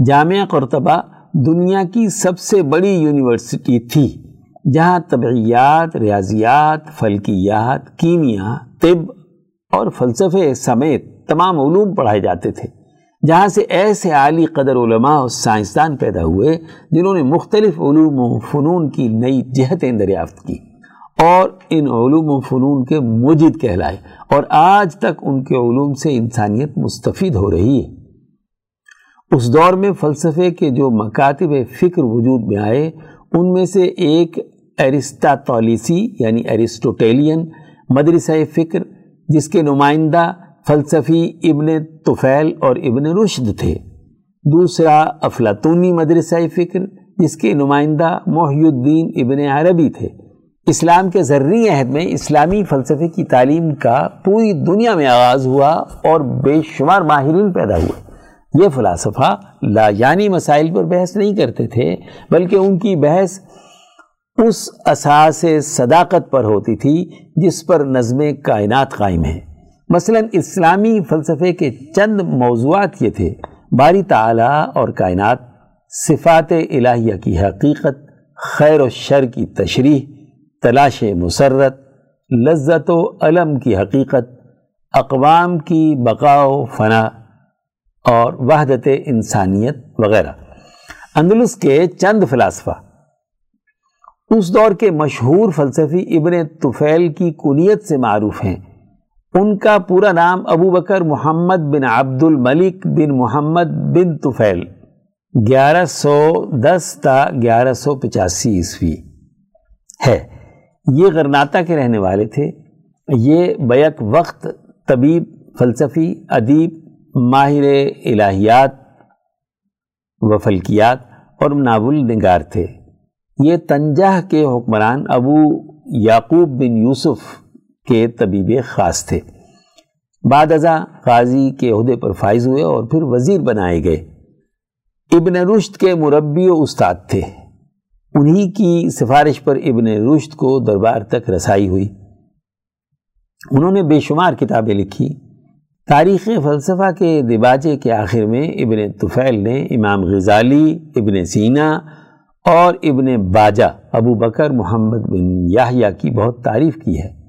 جامعہ قرطبہ دنیا کی سب سے بڑی یونیورسٹی تھی، جہاں طبعیات، ریاضیات، فلکیات، کیمیا، طب اور فلسفے سمیت تمام علوم پڑھائے جاتے تھے۔ جہاں سے ایسے عالی قدر علماء اور سائنسدان پیدا ہوئے جنہوں نے مختلف علوم و فنون کی نئی جہتیں دریافت کی اور ان علوم و فنون کے مجد کہلائے اور آج تک ان کے علوم سے انسانیت مستفید ہو رہی ہے۔ اس دور میں فلسفے کے جو مکاتب فکر وجود میں آئے، ان میں سے ایک ایرسٹاطولیسی یعنی ایرسٹوٹیلین مدرسہ فکر، جس کے نمائندہ فلسفی ابن طفیل اور ابن رشد تھے۔ دوسرا افلاطونی مدرسہ فکر، جس کے نمائندہ محی الدین ابن عربی تھے۔ اسلام کے ذرری عہد میں اسلامی فلسفے کی تعلیم کا پوری دنیا میں آغاز ہوا اور بے شمار ماہرین پیدا ہوئے۔ یہ فلاسفہ لا یعنی مسائل پر بحث نہیں کرتے تھے، بلکہ ان کی بحث اس اساس صداقت پر ہوتی تھی جس پر نظم کائنات قائم ہیں مثلا اسلامی فلسفے کے چند موضوعات یہ تھے۔ باری تعالیٰ اور کائنات، صفات الہیہ کی حقیقت، خیر و شر کی تشریح، تلاش مسرت، لذت و علم کی حقیقت، اقوام کی بقا و فنا اور وحدت انسانیت وغیرہ۔ اندلس کے چند فلاسفہ۔ اس دور کے مشہور فلسفی ابن طفیل کی کنیت سے معروف ہیں۔ ان کا پورا نام ابو بکر محمد بن عبد الملک بن محمد بن طفیل، گیارہ سو دس تا گیارہ سو پچاسی عیسوی ہے۔ یہ غرناتا کے رہنے والے تھے۔ یہ بیک وقت طبیب، فلسفی، ادیب، ماہر الہیات و فلکیات اور ناول نگار تھے۔ یہ تنجہ کے حکمران ابو یعقوب بن یوسف کے طبیب خاص تھے۔ بعد ازاں قاضی کے عہدے پر فائز ہوئے اور پھر وزیر بنائے گئے۔ ابن رشد کے مربی و استاد تھے۔ انہی کی سفارش پر ابن رشد کو دربار تک رسائی ہوئی۔ انہوں نے بے شمار کتابیں لکھی۔ تاریخ فلسفہ کے دباجے کے آخر میں ابن طفیل نے امام غزالی، ابن سینا اور ابن باجہ، ابو بکر، محمد بن یاہیا کی بہت تعریف کی ہے۔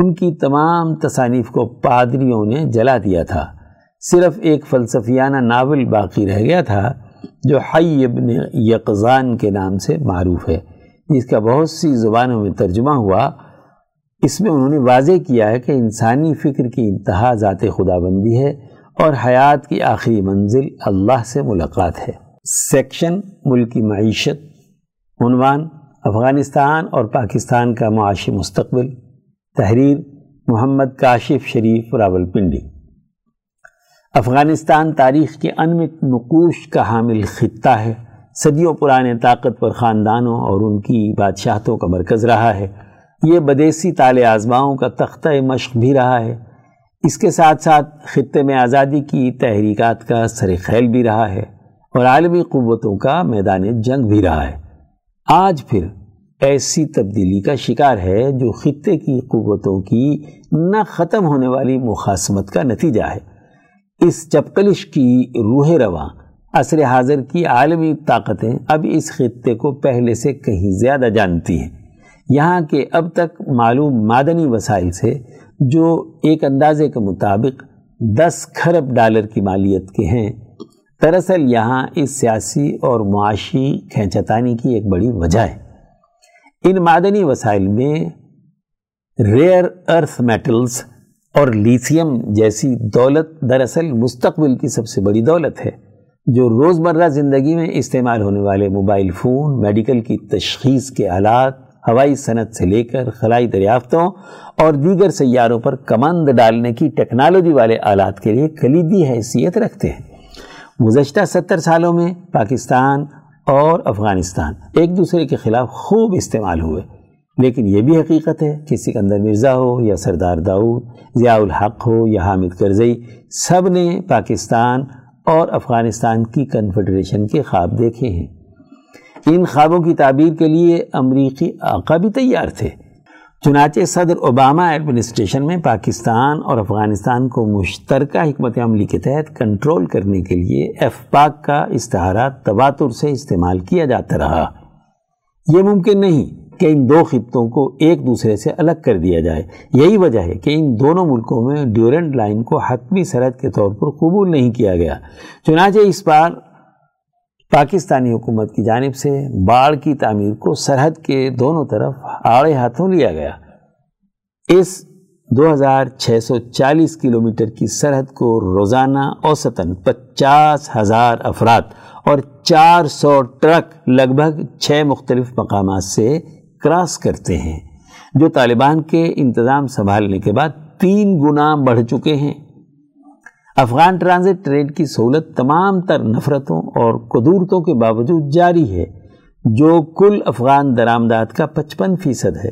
ان کی تمام تصانیف کو پادریوں نے جلا دیا تھا۔ صرف ایک فلسفیانہ ناول باقی رہ گیا تھا جو حی ابن یقزان کے نام سے معروف ہے۔ جس کا بہت سی زبانوں میں ترجمہ ہوا۔ اس میں انہوں نے واضح کیا ہے کہ انسانی فکر کی انتہا ذات خدا بندی ہے اور حیات کی آخری منزل اللہ سے ملاقات ہے۔ سیکشن ملکی معیشت، عنوان، افغانستان اور پاکستان کا معاشی مستقبل۔ تحریر محمد کاشف شریف راول پنڈی افغانستان تاریخ کے انمت نقوش کا حامل خطہ ہے۔ صدیوں پرانے طاقتور خاندانوں اور ان کی بادشاہتوں کا مرکز رہا ہے۔ یہ بدیسی تال آزماؤں کا تختہ مشق بھی رہا ہے۔ اس کے ساتھ ساتھ خطے میں آزادی کی تحریکات کا سر خیل بھی رہا ہے اور عالمی قوتوں کا میدان جنگ بھی رہا ہے۔ آج پھر ایسی تبدیلی کا شکار ہے جو خطے کی قوتوں کی نہ ختم ہونے والی مخاسمت کا نتیجہ ہے۔ اس چپکلش کی روح رواں، عصر حاضر کی عالمی طاقتیں اب اس خطے کو پہلے سے کہیں زیادہ جانتی ہیں۔ یہاں کے اب تک معلوم معدنی وسائل سے، جو ایک اندازے کے مطابق دس کھرب ڈالر کی مالیت کے ہیں، دراصل یہاں اس سیاسی اور معاشی کھینچتانی کی ایک بڑی وجہ ہے۔ ان معدنی وسائل میں ریئر ارتھ میٹلز اور لیتھیم جیسی دولت دراصل مستقبل کی سب سے بڑی دولت ہے، جو روزمرہ زندگی میں استعمال ہونے والے موبائل فون، میڈیکل کی تشخیص کے آلات، ہوائی صنعت سے لے کر خلائی دریافتوں اور دیگر سیاروں پر کمند ڈالنے کی ٹیکنالوجی والے آلات کے لیے کلیدی حیثیت رکھتے ہیں۔ گزشتہ ستر سالوں میں پاکستان اور افغانستان ایک دوسرے کے خلاف خوب استعمال ہوئے۔ لیکن یہ بھی حقیقت ہے کہ سکندر مرزا ہو یا سردار داؤد، ضیاء الحق ہو یا حامد کرزئی، سب نے پاکستان اور افغانستان کی کنفیڈریشن کے خواب دیکھے ہیں۔ ان خوابوں کی تعبیر کے لیے امریکی آقا بھی تیار تھے۔ چنانچہ صدر اوباما ایڈمنسٹریشن میں پاکستان اور افغانستان کو مشترکہ حکمت عملی کے تحت کنٹرول کرنے کے لیے ایف پاک کا استعارہ تباتر سے استعمال کیا جاتا رہا۔ یہ ممکن نہیں کہ ان دو خطوں کو ایک دوسرے سے الگ کر دیا جائے۔ یہی وجہ ہے کہ ان دونوں ملکوں میں ڈیورنٹ لائن کو حتمی سرحد کے طور پر قبول نہیں کیا گیا۔ چنانچہ اس بار پاکستانی حکومت کی جانب سے باڑ کی تعمیر کو سرحد کے دونوں طرف آڑے ہاتھوں لیا گیا۔ اس دو ہزار چھ سو چالیس کلومیٹر کی سرحد کو روزانہ اوسطاً پچاس ہزار افراد اور چار سو ٹرک لگ بھگ چھ مختلف مقامات سے کراس کرتے ہیں، جو طالبان کے انتظام سنبھالنے کے بعد تین گنا بڑھ چکے ہیں۔ افغان ٹرانزٹ ٹرین کی سہولت تمام تر نفرتوں اور قدورتوں کے باوجود جاری ہے، جو کل افغان درآمدات کا پچپن فیصد ہے۔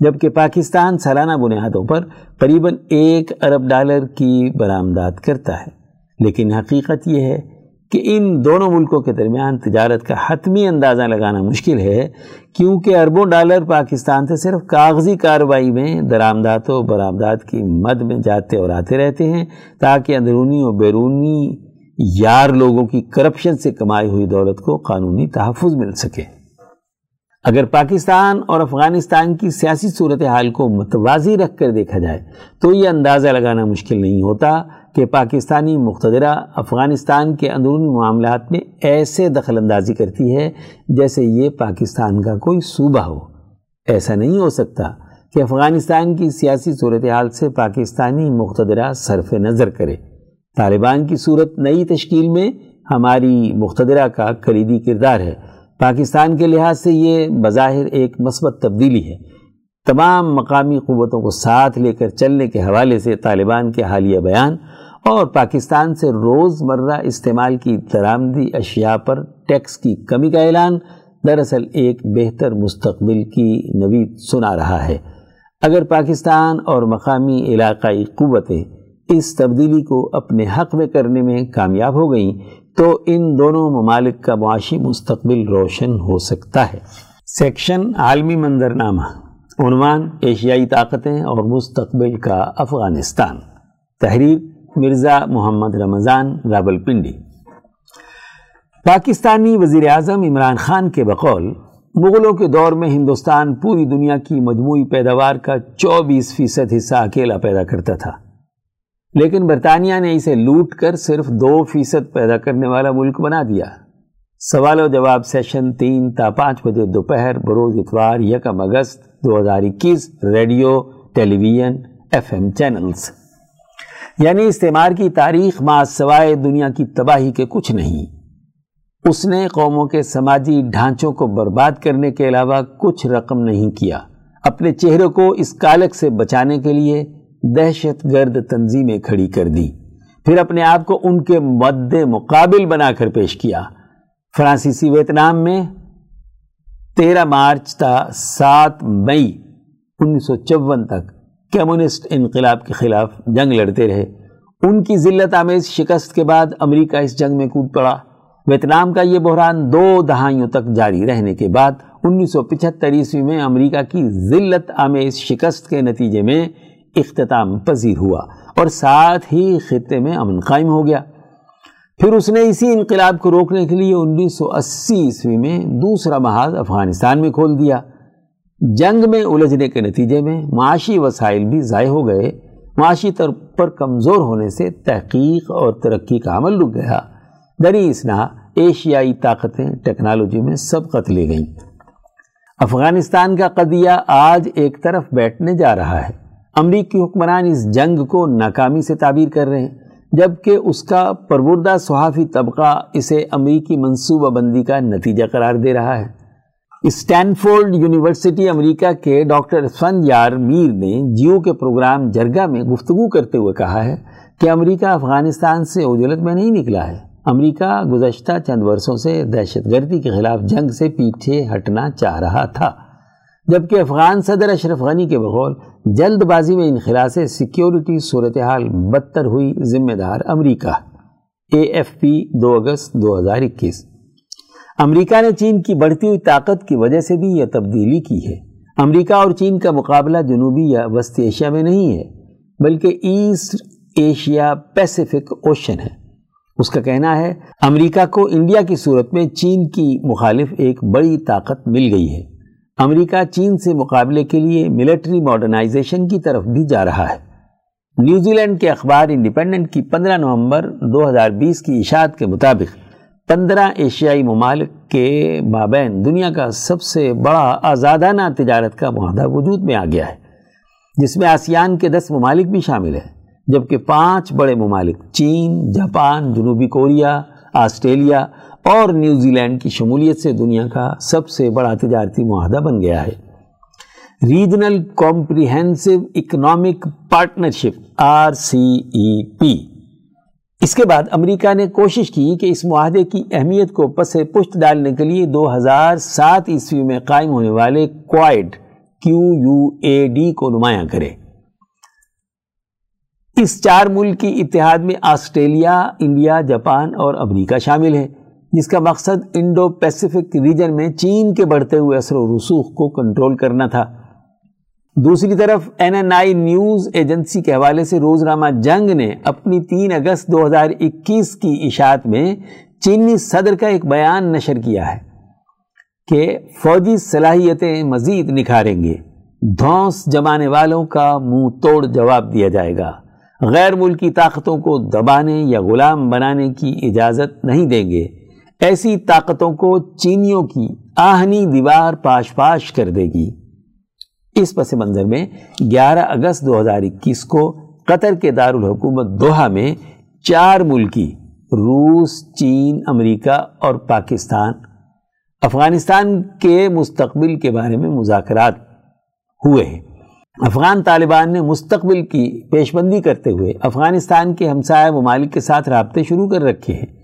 جبکہ پاکستان سالانہ بنیادوں پر قریباً ایک ارب ڈالر کی برآمدات کرتا ہے۔ لیکن حقیقت یہ ہے کہ ان دونوں ملکوں کے درمیان تجارت کا حتمی اندازہ لگانا مشکل ہے، کیونکہ اربوں ڈالر پاکستان سے صرف کاغذی کارروائی میں درآمدات و برآمدات کی مد میں جاتے اور آتے رہتے ہیں، تاکہ اندرونی و بیرونی یار لوگوں کی کرپشن سے کمائی ہوئی دولت کو قانونی تحفظ مل سکے۔ اگر پاکستان اور افغانستان کی سیاسی صورتحال کو متوازی رکھ کر دیکھا جائے، تو یہ اندازہ لگانا مشکل نہیں ہوتا۔ کہ پاکستانی مقتدرہ افغانستان کے اندرونی معاملات میں ایسے دخل اندازی کرتی ہے جیسے یہ پاکستان کا کوئی صوبہ ہو۔ ایسا نہیں ہو سکتا کہ افغانستان کی سیاسی صورتحال سے پاکستانی مقتدرہ صرف نظر کرے۔ طالبان کی صورت نئی تشکیل میں ہماری مقتدرہ کا کلیدی کردار ہے۔ پاکستان کے لحاظ سے یہ بظاہر ایک مثبت تبدیلی ہے۔ تمام مقامی قوتوں کو ساتھ لے کر چلنے کے حوالے سے طالبان کے حالیہ بیان اور پاکستان سے روز مرہ استعمال کی درآمدی اشیاء پر ٹیکس کی کمی کا اعلان دراصل ایک بہتر مستقبل کی نوید سنا رہا ہے۔ اگر پاکستان اور مقامی علاقائی قوتیں اس تبدیلی کو اپنے حق میں کرنے میں کامیاب ہو گئیں، تو ان دونوں ممالک کا معاشی مستقبل روشن ہو سکتا ہے۔ سیکشن عالمی منظرنامہ عنوان ایشیائی طاقتیں اور مستقبل کا افغانستان۔ تحریر مرزا محمد رمضان رابل پنڈی پاکستانی وزیر اعظم عمران خان کے بقول، مغلوں کے دور میں ہندوستان پوری دنیا کی مجموعی پیداوار کا چوبیس فیصد حصہ اکیلا پیدا کرتا تھا۔ لیکن برطانیہ نے اسے لوٹ کر صرف دو فیصد پیدا کرنے والا ملک بنا دیا۔ سوال و جواب سیشن تین تا پانچ بجے دوپہر بروز اتوار یکم اگست دو ہزار اکیس radio, television, F M channels. یعنی استعمار کی تاریخ ماں سوائے دنیا کی تباہی کے کچھ نہیں۔ اس نے قوموں کے سماجی ڈھانچوں کو برباد کرنے کے علاوہ کچھ رقم نہیں کیا۔ اپنے چہرے کو اس کالک سے بچانے کے لیے دہشت گرد تنظیمیں کھڑی کر دی پھر اپنے آپ کو ان کے مد مقابل بنا کر پیش کیا۔ فرانسیسی ویتنام میں تیرہ مارچ تا سات مئی انیس سو چون تک کمیونسٹ انقلاب کے خلاف جنگ لڑتے رہے۔ ان کی ذلت آمیز شکست کے بعد امریکہ اس جنگ میں کود پڑا۔ ویتنام کا یہ بحران دو دہائیوں تک جاری رہنے کے بعد انیس سو پچہتر عیسوی میں امریکہ کی ذلت آمیز شکست کے نتیجے میں اختتام پذیر ہوا اور ساتھ ہی خطے میں امن قائم ہو گیا۔ پھر اس نے اسی انقلاب کو روکنے کے لیے انیس سو اسی عیسوی میں دوسرا محاذ افغانستان میں کھول دیا۔ جنگ میں الجھنے کے نتیجے میں معاشی وسائل بھی ضائع ہو گئے۔ معاشی طور پر کمزور ہونے سے تحقیق اور ترقی کا عمل رک گیا۔ دری اسنا، ایشیائی طاقتیں ٹیکنالوجی میں سبقت لے گئیں۔ افغانستان کا قضیہ آج ایک طرف بیٹھنے جا رہا ہے۔ امریکی حکمران اس جنگ کو ناکامی سے تعبیر کر رہے ہیں، جبکہ اس کا پروردہ صحافی طبقہ اسے امریکی منصوبہ بندی کا نتیجہ قرار دے رہا ہے۔ اسٹینفورڈ یونیورسٹی امریکہ کے ڈاکٹر فن یار میر نے جیو کے پروگرام جرگا میں گفتگو کرتے ہوئے کہا ہے کہ امریکہ افغانستان سے اجلت میں نہیں نکلا ہے۔ امریکہ گزشتہ چند برسوں سے دہشت گردی کے خلاف جنگ سے پیچھے ہٹنا چاہ رہا تھا، جبکہ افغان صدر اشرف غنی کے بقول جلد بازی میں انخلا سے سیکیورٹی صورتحال بدتر ہوئی ذمہ دار امریکہ۔ اے ایف پی دو اگست دو ہزار اکیس۔ امریکہ نے چین کی بڑھتی ہوئی طاقت کی وجہ سے بھی یہ تبدیلی کی ہے۔ امریکہ اور چین کا مقابلہ جنوبی یا وسطی ایشیا میں نہیں ہے، بلکہ ایسٹ ایشیا پیسیفک اوشن ہے۔ اس کا کہنا ہے، امریکہ کو انڈیا کی صورت میں چین کی مخالف ایک بڑی طاقت مل گئی ہے۔ امریکہ چین سے مقابلے کے لیے ملٹری ماڈرنائزیشن کی طرف بھی جا رہا ہے۔ نیوزی لینڈ کے اخبار انڈیپینڈنٹ کی پندرہ نومبر دو ہزار بیس کی اشاعت کے مطابق پندرہ ایشیائی ممالک کے مابین دنیا کا سب سے بڑا آزادانہ تجارت کا معاہدہ وجود میں آ گیا ہے، جس میں آسیان کے دس ممالک بھی شامل ہیں، جبکہ پانچ بڑے ممالک چین، جاپان، جنوبی کوریا، آسٹریلیا اور نیوزی لینڈ کی شمولیت سے دنیا کا سب سے بڑا تجارتی معاہدہ بن گیا ہے۔ Regional comprehensive economic partnership, R C E P اس کے بعد امریکہ نے کوشش کی کہ اس معاہدے کی اہمیت کو پس پشت ڈالنے کے لیے دو ہزار سات عیسوی میں قائم ہونے والے کوائڈ کیو یو اے ڈی کو نمایاں کرے۔ اس چار ملک کی اتحاد میں آسٹریلیا، انڈیا، جاپان اور امریکہ شامل ہے جس کا مقصد انڈو پیسیفک ریجن میں چین کے بڑھتے ہوئے اثر و رسوخ کو کنٹرول کرنا تھا۔ دوسری طرف N N I news agency کے حوالے سے روزنامہ جنگ نے اپنی تین اگست دو ہزار اکیس کی اشاعت میں چینی صدر کا ایک بیان نشر کیا ہے کہ فوجی صلاحیتیں مزید نکھاریں گے۔ دھونس جمانے والوں کا منہ توڑ جواب دیا جائے گا۔ غیر ملکی طاقتوں کو دبانے یا غلام بنانے کی اجازت نہیں دیں گے۔ ایسی طاقتوں کو چینیوں کی آہنی دیوار پاش پاش کر دے گی۔ اس پس منظر میں گیارہ اگست دو ہزار اکیس کو قطر کے دارالحکومت دوحہ میں چار ملکی، روس، چین، امریکہ اور پاکستان، افغانستان کے مستقبل کے بارے میں مذاکرات ہوئے ہیں۔ افغان طالبان نے مستقبل کی پیش بندی کرتے ہوئے افغانستان کے ہمسایہ ممالک کے ساتھ رابطے شروع کر رکھے ہیں۔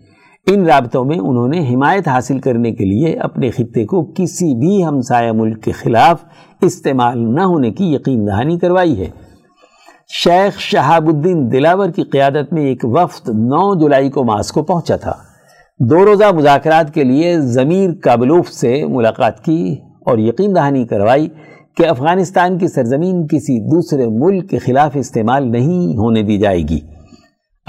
ان رابطوں میں انہوں نے حمایت حاصل کرنے کے لیے اپنے خطے کو کسی بھی ہمسایہ ملک کے خلاف استعمال نہ ہونے کی یقین دہانی کروائی ہے۔ شیخ شہاب الدین دلاور کی قیادت میں ایک وفد نو جولائی کو ماسکو پہنچا تھا۔ دو روزہ مذاکرات کے لیے ضمیر کابلوف سے ملاقات کی اور یقین دہانی کروائی کہ افغانستان کی سرزمین کسی دوسرے ملک کے خلاف استعمال نہیں ہونے دی جائے گی۔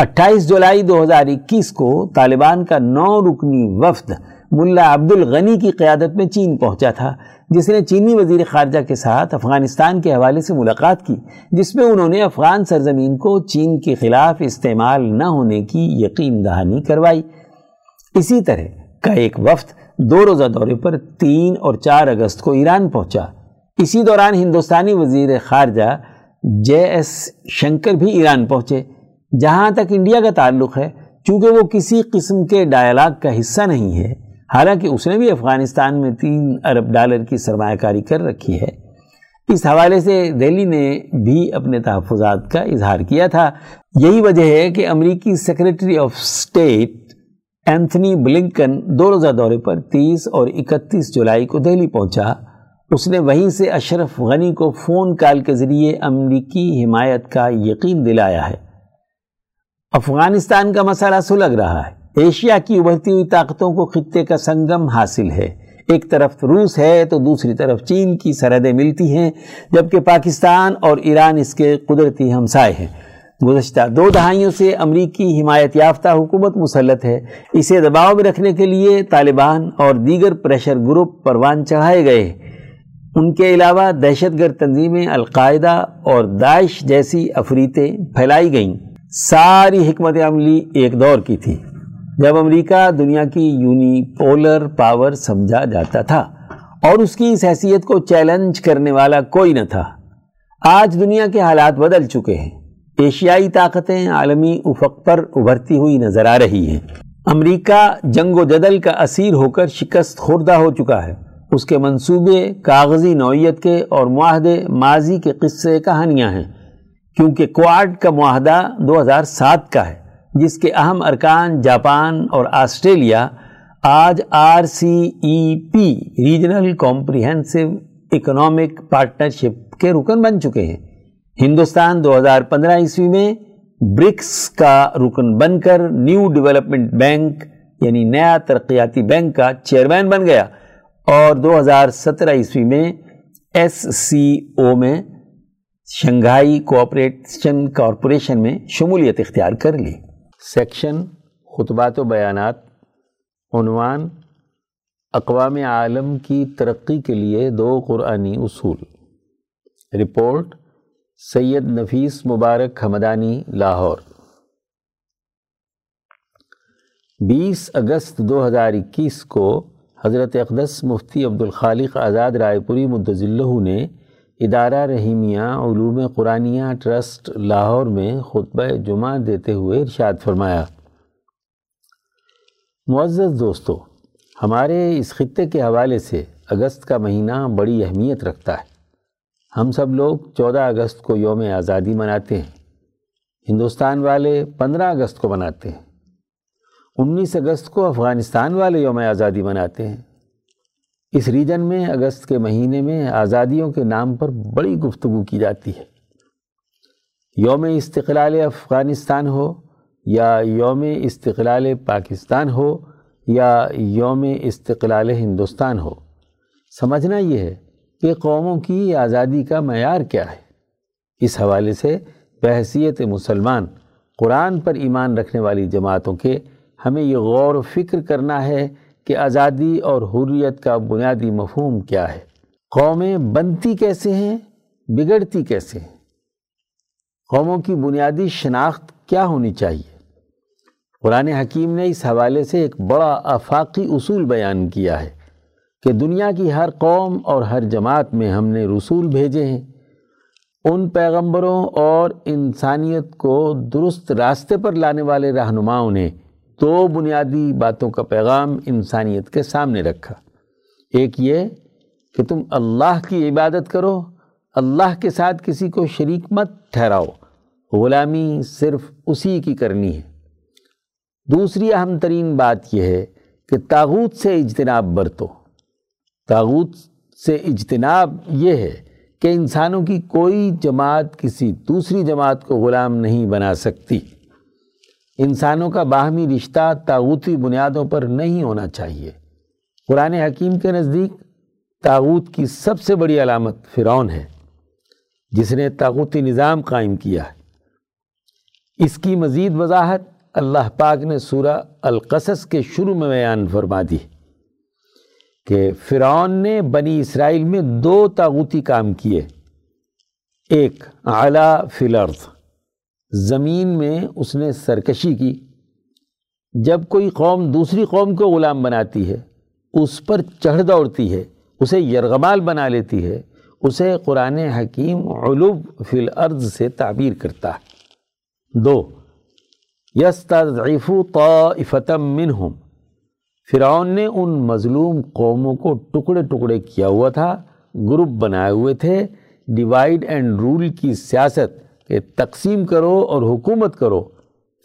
اٹھائیس جولائی دو ہزار اکیس کو طالبان کا نو رکنی وفد ملا عبد الغنی کی قیادت میں چین پہنچا تھا، جس نے چینی وزیر خارجہ کے ساتھ افغانستان کے حوالے سے ملاقات کی، جس میں انہوں نے افغان سرزمین کو چین کے خلاف استعمال نہ ہونے کی یقین دہانی کروائی۔ اسی طرح کا ایک وفد دو روزہ دورے پر تین اور چار اگست کو ایران پہنچا۔ اسی دوران ہندوستانی وزیر خارجہ جے ایس شنکر بھی ایران پہنچے۔ جہاں تک انڈیا کا تعلق ہے، چونکہ وہ کسی قسم کے ڈائلاگ کا حصہ نہیں ہے، حالانکہ اس نے بھی افغانستان میں تین ارب ڈالر کی سرمایہ کاری کر رکھی ہے۔ اس حوالے سے دہلی نے بھی اپنے تحفظات کا اظہار کیا تھا۔ یہی وجہ ہے کہ امریکی secretary of state Antony Blinken دو روزہ دورے پر تیس اور اکتیس جولائی کو دہلی پہنچا۔ اس نے وہیں سے اشرف غنی کو فون کال کے ذریعے امریکی حمایت کا یقین دلایا ہے۔ افغانستان کا مسئلہ سلگ رہا ہے۔ ایشیا کی ابھرتی ہوئی طاقتوں کو خطے کا سنگم حاصل ہے۔ ایک طرف روس ہے تو دوسری طرف چین کی سرحدیں ملتی ہیں، جبکہ پاکستان اور ایران اس کے قدرتی ہمسائے ہیں۔ گزشتہ دو دہائیوں سے امریکی حمایت یافتہ حکومت مسلط ہے۔ اسے دباؤ میں رکھنے کے لیے طالبان اور دیگر پریشر گروپ پروان چڑھائے گئے ان کے علاوہ دہشت گرد تنظیمیں القاعدہ اور داعش جیسی افریتیں پھیلائی گئیں۔ ساری حکمت عملی ایک دور کی تھی۔ جب امریکہ دنیا کی یونی پولر پاور سمجھا جاتا تھا اور اس کی اس حیثیت کو چیلنج کرنے والا کوئی نہ تھا، آج دنیا کے حالات بدل چکے ہیں۔ ایشیائی طاقتیں عالمی افق پر ابھرتی ہوئی نظر آ رہی ہیں۔ امریکہ جنگ و جدل کا اسیر ہو کر شکست خوردہ ہو چکا ہے۔ اس کے منصوبے، کاغذی نوعیت کے اور معاہدے ماضی کے قصے کہانیاں ہیں۔ کیونکہ کوارڈ کا معاہدہ دو ہزار سات کا ہے، جس کے اہم ارکان جاپان اور آسٹریلیا، آج R C E P regional comprehensive economic partnership کے رکن بن چکے ہیں۔ ہندوستان دو ہزار پندرہ عیسوی میں برکس کا رکن بن کر نیو ڈیولپمنٹ بینک یعنی نیا ترقیاتی بینک کا چیئرمین بن گیا۔ اور دو ہزار سترہ عیسوی میں ایس سی او میں شنگھائی کوآپریشن کارپوریشن میں شمولیت اختیار کر لی۔ سیکشن، خطبات و بیانات، عنوان، اقوام عالم کی ترقی کے لیے دو قرآنی اصول۔ رپورٹ، سید نفیس مبارک حمدانی، لاہور۔ بیس اگست دو ہزار اکیس کو حضرت اقدس مفتی عبد الخالق آزاد رائے پوری متضلہ نے ادارہ رحیمیہ علوم قرآنیہ ٹرسٹ لاہور میں خطبہ جمعہ دیتے ہوئے ارشاد فرمایا۔ معزز دوستو، ہمارے اس خطے کے حوالے سے اگست کا مہینہ بڑی اہمیت رکھتا ہے۔ ہم سب لوگ چودہ اگست کو یوم آزادی مناتے ہیں۔ ہندوستان والے پندرہ اگست کو مناتے ہیں۔ انیس اگست کو افغانستان والے یوم آزادی مناتے ہیں۔ اس ریجن میں، اگست کے مہینے میں آزادیوں کے نام پر بڑی گفتگو کی جاتی ہے۔ یوم استقلال افغانستان ہو یا یوم استقلال پاکستان ہو یا یوم استقلال ہندوستان ہو، سمجھنا یہ ہے کہ قوموں کی آزادی کا معیار کیا ہے۔ اس حوالے سے بحثیت مسلمان قرآن پر ایمان رکھنے والی جماعتوں کے ہمیں یہ غور و فکر کرنا ہے کہ آزادی اور حریت کا بنیادی مفہوم کیا ہے۔ قومیں بنتی کیسے ہیں؟ بگڑتی کیسے ہیں؟ قوموں کی بنیادی شناخت کیا ہونی چاہیے؟ قرآن حکیم نے اس حوالے سے ایک بڑا آفاقی اصول بیان کیا ہے کہ دنیا کی ہر قوم اور ہر جماعت میں ہم نے رسول بھیجے ہیں۔ ان پیغمبروں اور انسانیت کو درست راستے پر لانے والے رہنماؤں نے دو بنیادی باتوں کا پیغام انسانیت کے سامنے رکھا۔ ایک یہ کہ تم اللہ کی عبادت کرو، اللہ کے ساتھ کسی کو شریک مت ٹھہراؤ، غلامی صرف اسی کی کرنی ہے۔ دوسری اہم ترین بات یہ ہے کہ تاغوت سے اجتناب برتو۔ تاغوت سے اجتناب یہ ہے کہ انسانوں کی کوئی جماعت کسی دوسری جماعت کو غلام نہیں بنا سکتی۔ انسانوں کا باہمی رشتہ تاغوتی بنیادوں پر نہیں ہونا چاہیے۔ قرآن حکیم کے نزدیک تاغوت کی سب سے بڑی علامت فرعون ہے، جس نے تاغوتی نظام قائم کیا ہے۔ اس کی مزید وضاحت اللہ پاک نے سورہ القصص کے شروع میں بیان فرما دی کہ فرعون نے بنی اسرائیل میں دو تاغوتی کام کیے۔ ایک اعلیٰ فلرز زمین میں اس نے سرکشی کی۔ جب کوئی قوم دوسری قوم کو غلام بناتی ہے، اس پر چڑھ دوڑتی ہے، اسے یرغمال بنا لیتی ہے، اسے قرآن حکیم علوب فی الارض سے تعبیر کرتا ہے۔ دو یستضعف طائفتم منہم۔ فرعون نے ان مظلوم قوموں کو ٹکڑے ٹکڑے کیا ہوا تھا، گروپ بنائے ہوئے تھے ڈیوائیڈ اینڈ رول کی سیاست۔ کہ تقسیم کرو اور حکومت کرو۔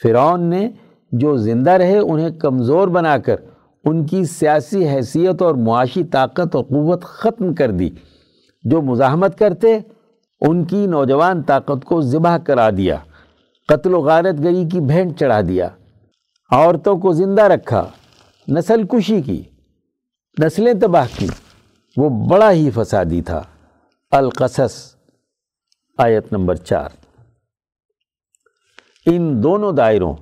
فرعون نے جو زندہ رہے انہیں کمزور بنا کر ان کی سیاسی حیثیت اور معاشی طاقت اور قوت ختم کر دی۔ جو مزاحمت کرتے، ان کی نوجوان طاقت کو ذبح کرا دیا۔ قتل و غارت گری کی بھینٹ چڑھا دیا۔ عورتوں کو زندہ رکھا۔ نسل کشی کی۔ نسلیں تباہ کی وہ بڑا ہی فسادی تھا۔ القصص، آیت نمبر چار۔ ان دونوں دائروں،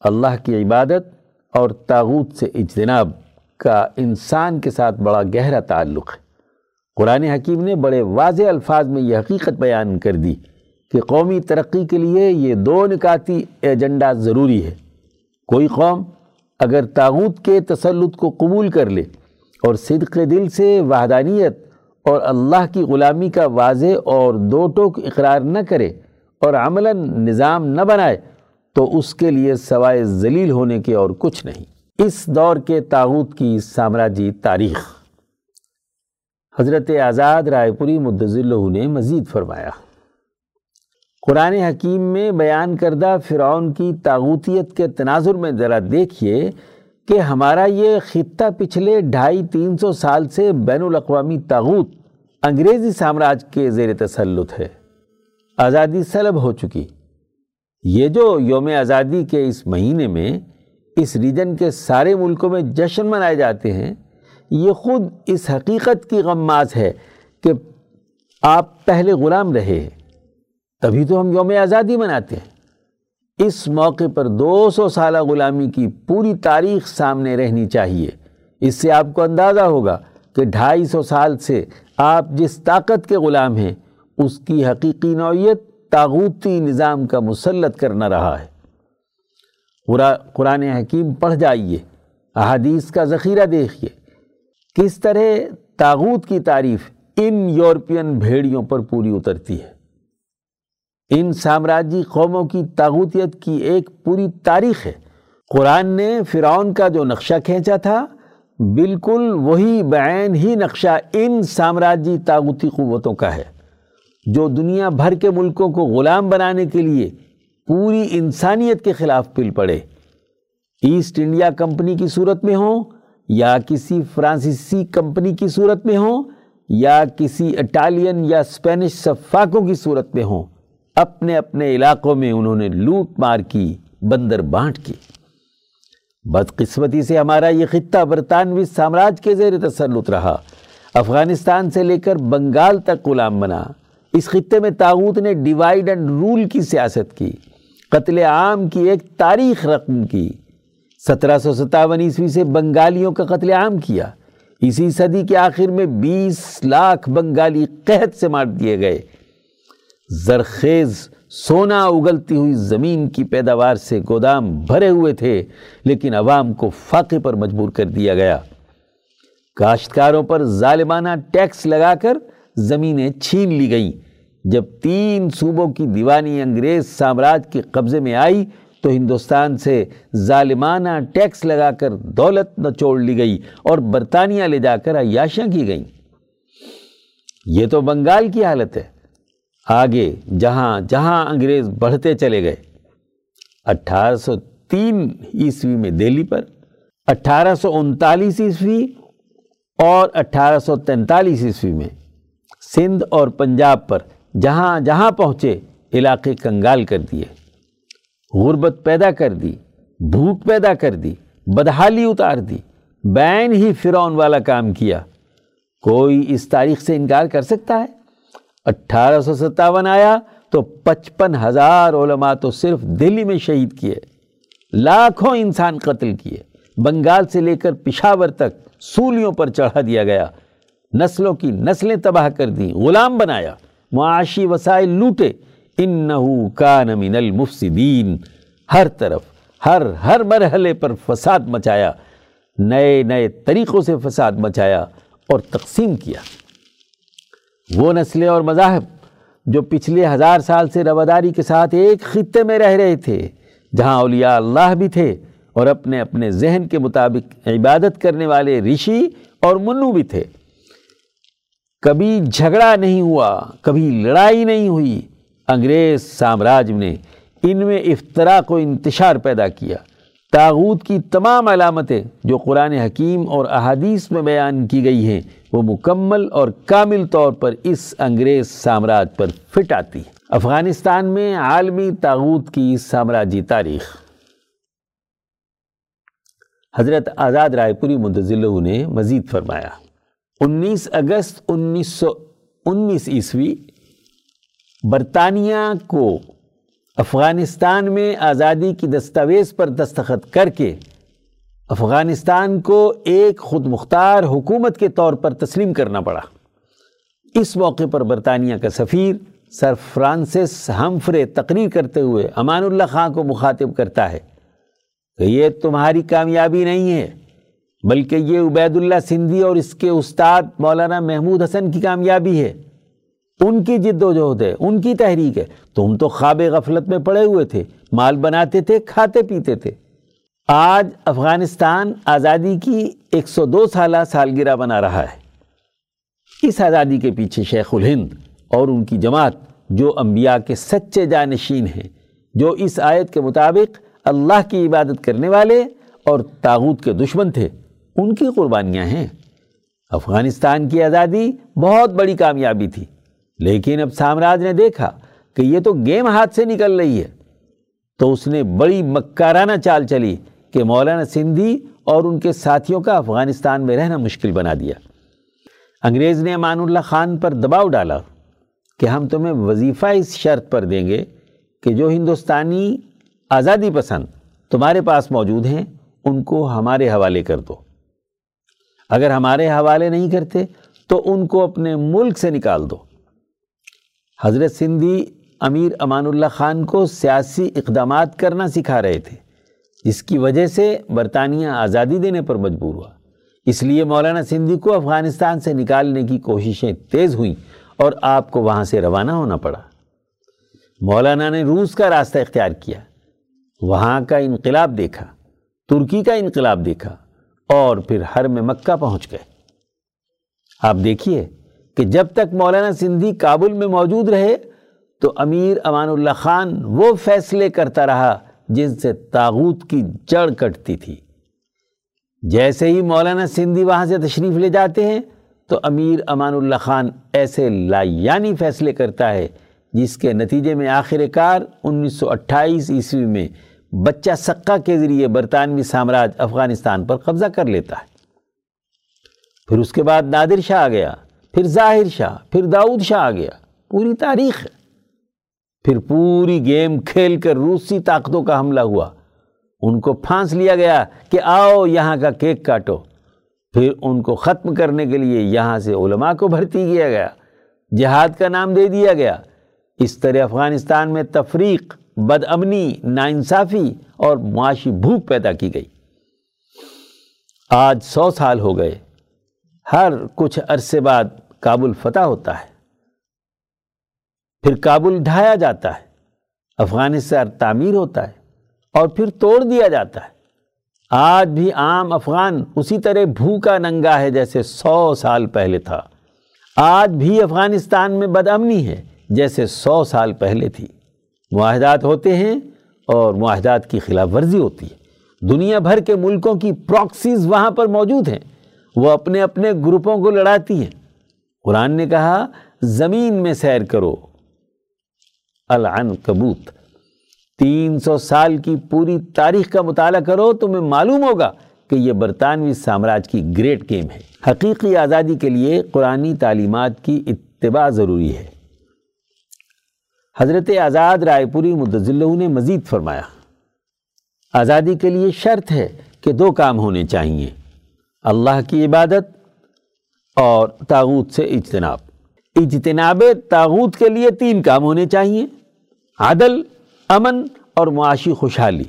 اللہ کی عبادت اور تاغوت سے اجتناب کا انسان کے ساتھ بڑا گہرا تعلق ہے۔ قرآن حکیم نے بڑے واضح الفاظ میں یہ حقیقت بیان کر دی کہ قومی ترقی کے لیے یہ دو نکاتی ایجنڈا ضروری ہے۔ کوئی قوم اگر تاغوت کے تسلط کو قبول کر لے اور صدق دل سے وحدانیت اور اللہ کی غلامی کا واضح اور دو ٹوک اقرار نہ کرے اور عملاً نظام نہ بنائے تو اس کے لیے سوائے ذلیل ہونے کے اور کچھ نہیں۔ اس دور کے تاغوت کی سامراجی تاریخ۔ حضرت آزاد رائے پوری مدضلہ نے مزید فرمایا۔ قرآن حکیم میں بیان کردہ فرعون کی تاغوتیت کے تناظر میں ذرا دیکھیے کہ ہمارا یہ خطہ پچھلے ڈھائی تین سو سال سے بین الاقوامی تاغوت انگریزی سامراج کے زیر تسلط ہے۔ آزادی سلب ہو چکی۔ یہ جو یوم آزادی کے اس مہینے میں اس ریجن کے سارے ملکوں میں جشن منائے جاتے ہیں، یہ خود اس حقیقت کی غماز ہے کہ آپ پہلے غلام رہے ہیں۔ تبھی تو ہم یوم آزادی مناتے ہیں۔ اس موقع پر دو سو سالہ غلامی کی پوری تاریخ سامنے رہنی چاہیے۔ اس سے آپ کو اندازہ ہوگا کہ ڈھائی سو سال سے آپ جس طاقت کے غلام ہیں اس کی حقیقی نوعیت تاغوتی نظام کا مسلط کرنا رہا ہے۔ قرآن حکیم پڑھ جائیے، احادیث کا ذخیرہ دیکھیے۔ کس طرح تاغوت کی تعریف ان یورپین بھیڑیوں پر پوری اترتی ہے۔ ان سامراجی قوموں کی تاغوتیت کی ایک پوری تاریخ ہے۔ قرآن نے فرعون کا جو نقشہ کھینچا تھا، بالکل وہی بعین ہی نقشہ ان سامراجی تاغوتی قوتوں کا ہے۔ جو دنیا بھر کے ملکوں کو غلام بنانے کے لیے پوری انسانیت کے خلاف پل پڑے۔ ایسٹ انڈیا کمپنی کی صورت میں ہوں یا کسی فرانسیسی کمپنی کی صورت میں ہوں یا کسی اٹالین یا اسپینش صفاقوں کی صورت میں ہوں، اپنے اپنے علاقوں میں انہوں نے لوٹ مار کی، بندر بانٹ کی۔ بدقسمتی سے ہمارا یہ خطہ برطانوی سامراج کے زیر تسلط رہا۔ افغانستان سے لے کر بنگال تک غلام بنا۔ اس خطے میں تاغوت نے ڈیوائیڈ اینڈ رول کی سیاست کی۔ قتل عام کی ایک تاریخ رقم کی۔ سترہ سو ستاون عیسوی سے بنگالیوں کا قتل عام کیا۔ اسی صدی کے آخر میں بیس لاکھ بنگالی قحط سے مار دیے گئے۔ زرخیز سونا اگلتی ہوئی زمین کی پیداوار سے گودام بھرے ہوئے تھے، لیکن عوام کو فاقے پر مجبور کر دیا گیا۔ کاشتکاروں پر ظالمانہ ٹیکس لگا کر زمینیں چھین لی گئیں۔ جب تین صوبوں کی دیوانی انگریز سامراج کے قبضے میں آئی تو ہندوستان سے ظالمانہ ٹیکس لگا کر دولت نچوڑ لی گئی اور برطانیہ لے جا کر عیاشیاں کی گئیں۔ یہ تو بنگال کی حالت ہے۔ آگے جہاں جہاں انگریز بڑھتے چلے گئے۔ اٹھارہ سو تین عیسوی میں دہلی پر، اٹھارہ سو انتالیس عیسوی اور اٹھارہ سو تینتالیس عیسوی میں۔ سندھ اور پنجاب پر جہاں جہاں پہنچے، علاقے کنگال کر دیے۔ غربت پیدا کر دی، بھوک پیدا کر دی، بدحالی اتار دی۔ بین ہی فرعون والا کام کیا۔ کوئی اس تاریخ سے انکار کر سکتا ہے؟ اٹھارہ سو ستاون آیا تو پچپن ہزار علماء تو صرف دلی میں شہید کیے۔ لاکھوں انسان قتل کیے۔ بنگال سے لے کر پشاور تک سولیوں پر چڑھا دیا گیا۔ نسلوں کی نسلیں تباہ کر دی غلام بنایا۔ معاشی وسائل لوٹے۔ انہو کان من المفسدین۔ ہر طرف، ہر ہر مرحلے پر فساد مچایا۔ نئے نئے طریقوں سے فساد مچایا اور تقسیم کیا۔ وہ نسلیں اور مذاہب جو پچھلے ہزار سال سے رواداری کے ساتھ ایک خطے میں رہ رہے تھے، جہاں اولیاء اللہ بھی تھے اور اپنے اپنے ذہن کے مطابق عبادت کرنے والے رشی اور منو بھی تھے۔ کبھی جھگڑا نہیں ہوا، کبھی لڑائی نہیں ہوئی۔ انگریز سامراج نے ان میں افطراک و انتشار پیدا کیا۔ تاغوت کی تمام علامتیں جو قرآن حکیم اور احادیث میں بیان کی گئی ہیں، وہ مکمل اور کامل طور پر اس انگریز سامراج پر فٹ آتی افغانستان میں عالمی تاغوت کی سامراجی تاریخ۔ حضرت آزاد رائے پوری منتظل نے مزید فرمایا۔ انیس اگست انیس سو انیس عیسوی برطانیہ کو افغانستان میں آزادی کی دستاویز پر دستخط کر کے افغانستان کو ایک خود مختار حکومت کے طور پر تسلیم کرنا پڑا۔ اس موقع پر برطانیہ کا سفیر سر فرانسس ہمفرے تقریر کرتے ہوئے امان اللہ خان کو مخاطب کرتا ہے کہ یہ تمہاری کامیابی نہیں ہے۔ بلکہ یہ عبید اللہ سندھی اور اس کے استاد مولانا محمود حسن کی کامیابی ہے۔ ان کی جد و جہد ہے، ان کی تحریک ہے۔ تم تو خواب غفلت میں پڑے ہوئے تھے، مال بناتے تھے، کھاتے پیتے تھے۔ آج افغانستان آزادی کی ایک سو دو سالہ سالگرہ بنا رہا ہے۔ اس آزادی کے پیچھے شیخ الہند اور ان کی جماعت جو انبیاء کے سچے جانشین ہیں، جو اس آیت کے مطابق اللہ کی عبادت کرنے والے اور تاغوت کے دشمن تھے۔ ان کی قربانیاں ہیں۔ افغانستان کی آزادی بہت بڑی کامیابی تھی، لیکن اب سامراج نے دیکھا کہ یہ تو گیم ہاتھ سے نکل رہی ہے۔ تو اس نے بڑی مکارانہ چال چلی کہ مولانا سندھی اور ان کے ساتھیوں کا افغانستان میں رہنا مشکل بنا دیا۔ انگریز نے امان اللہ خان پر دباؤ ڈالا کہ ہم تمہیں وظیفہ اس شرط پر دیں گے کہ جو ہندوستانی آزادی پسند تمہارے پاس موجود ہیں، ان کو ہمارے حوالے کر دو۔ اگر ہمارے حوالے نہیں کرتے تو ان کو اپنے ملک سے نکال دو۔ حضرت سندھی امیر امان اللہ خان کو سیاسی اقدامات کرنا سکھا رہے تھے، جس کی وجہ سے برطانیہ آزادی دینے پر مجبور ہوا۔ اس لیے مولانا سندھی کو افغانستان سے نکالنے کی کوششیں تیز ہوئیں اور آپ کو وہاں سے روانہ ہونا پڑا۔ مولانا نے روس کا راستہ اختیار کیا، وہاں کا انقلاب دیکھا، ترکی کا انقلاب دیکھا۔ اور پھر ہر میں مکہ پہنچ گئے۔ آپ دیکھیے کہ جب تک مولانا سندھی کابل میں موجود رہے تو امیر امان اللہ خان وہ فیصلے کرتا رہا جن سے تاغوت کی جڑ کٹتی تھی۔ جیسے ہی مولانا سندھی وہاں سے تشریف لے جاتے ہیں تو امیر امان اللہ خان ایسے لایانی فیصلے کرتا ہے جس کے نتیجے میں آخر کار انیس سو اٹھائیس عیسوی میں بچہ سکہ کے ذریعے برطانوی سامراج افغانستان پر قبضہ کر لیتا ہے۔ پھر اس کے بعد نادر شاہ آ گیا، پھر ظاہر شاہ، پھر داؤد شاہ آ گیا۔ پوری تاریخ۔ ہے پھر پوری گیم کھیل کر روسی طاقتوں کا حملہ ہوا۔ ان کو پھانس لیا گیا کہ آؤ یہاں کا کیک کاٹو۔ پھر ان کو ختم کرنے کے لیے یہاں سے علماء کو بھرتی کیا گیا۔ جہاد کا نام دے دیا گیا۔ اس طرح افغانستان میں تفریق بد امنی ناانصافی اور معاشی بھوک پیدا کی گئی۔ آج سو سال ہو گئے۔ ہر کچھ عرصے بعد کابل فتح ہوتا ہے۔ پھر کابل ڈھایا جاتا ہے۔ افغانستان تعمیر ہوتا ہے اور پھر توڑ دیا جاتا ہے۔ آج بھی عام افغان اسی طرح بھوکا ننگا ہے جیسے سو سال پہلے تھا۔ آج بھی افغانستان میں بدامنی ہے جیسے سو سال پہلے تھی۔ معاہدات ہوتے ہیں اور معاہدات کی خلاف ورزی ہوتی ہے۔ دنیا بھر کے ملکوں کی پراکسیز وہاں پر موجود ہیں۔ وہ اپنے اپنے گروپوں کو لڑاتی ہیں۔ قرآن نے کہا، زمین میں سیر کرو۔ العن کبوت تین سو سال کی پوری تاریخ کا مطالعہ کرو، تمہیں معلوم ہوگا کہ یہ برطانوی سامراج کی گریٹ گیم ہے۔ حقیقی آزادی کے لیے قرآنی تعلیمات کی اتباع ضروری ہے۔ حضرت آزاد رائے پوری مدضلہ نے مزید فرمایا، آزادی کے لیے شرط ہے کہ دو کام ہونے چاہیے، اللہ کی عبادت اور تاغوت سے اجتناب۔ اجتناب تاغوت کے لیے تین کام ہونے چاہیے، عدل، امن اور معاشی خوشحالی۔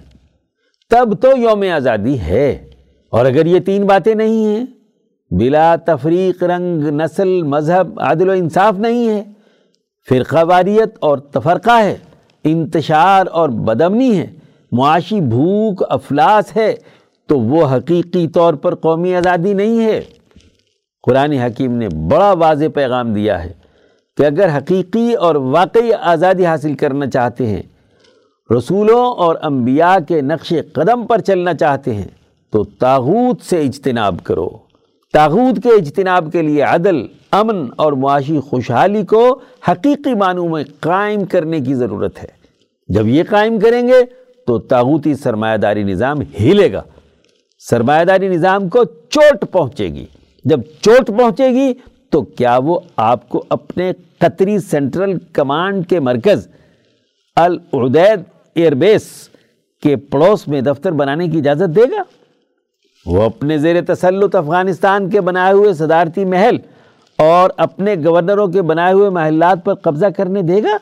تب تو یوم آزادی ہے، اور اگر یہ تین باتیں نہیں ہیں، بلا تفریق رنگ، نسل، مذہب عادل و انصاف نہیں ہے۔ فرقہ واریت اور تفرقہ ہے، انتشار اور بدمنی ہے، معاشی بھوک، افلاس ہے، تو وہ حقیقی طور پر قومی آزادی نہیں ہے۔ قرآن حکیم نے بڑا واضح پیغام دیا ہے کہ اگر حقیقی اور واقعی آزادی حاصل کرنا چاہتے ہیں، رسولوں اور انبیاء کے نقش قدم پر چلنا چاہتے ہیں، تو تاغوت سے اجتناب کرو۔ تاغوت کے اجتناب کے لیے عدل، امن اور معاشی خوشحالی کو حقیقی معنوں میں قائم کرنے کی ضرورت ہے۔ جب یہ قائم کریں گے تو تاغوتی سرمایہ داری نظام ہلے گا۔ سرمایہ داری نظام کو چوٹ پہنچے گی۔ جب چوٹ پہنچے گی تو کیا وہ آپ کو اپنے قطری سینٹرل کمانڈ کے مرکز العدید ایئر بیس کے پڑوس میں دفتر بنانے کی اجازت دے گا؟ وہ اپنے زیر تسلط افغانستان کے بنائے ہوئے صدارتی محل اور اپنے گورنروں کے بنائے ہوئے محلات پر قبضہ کرنے دے گا؟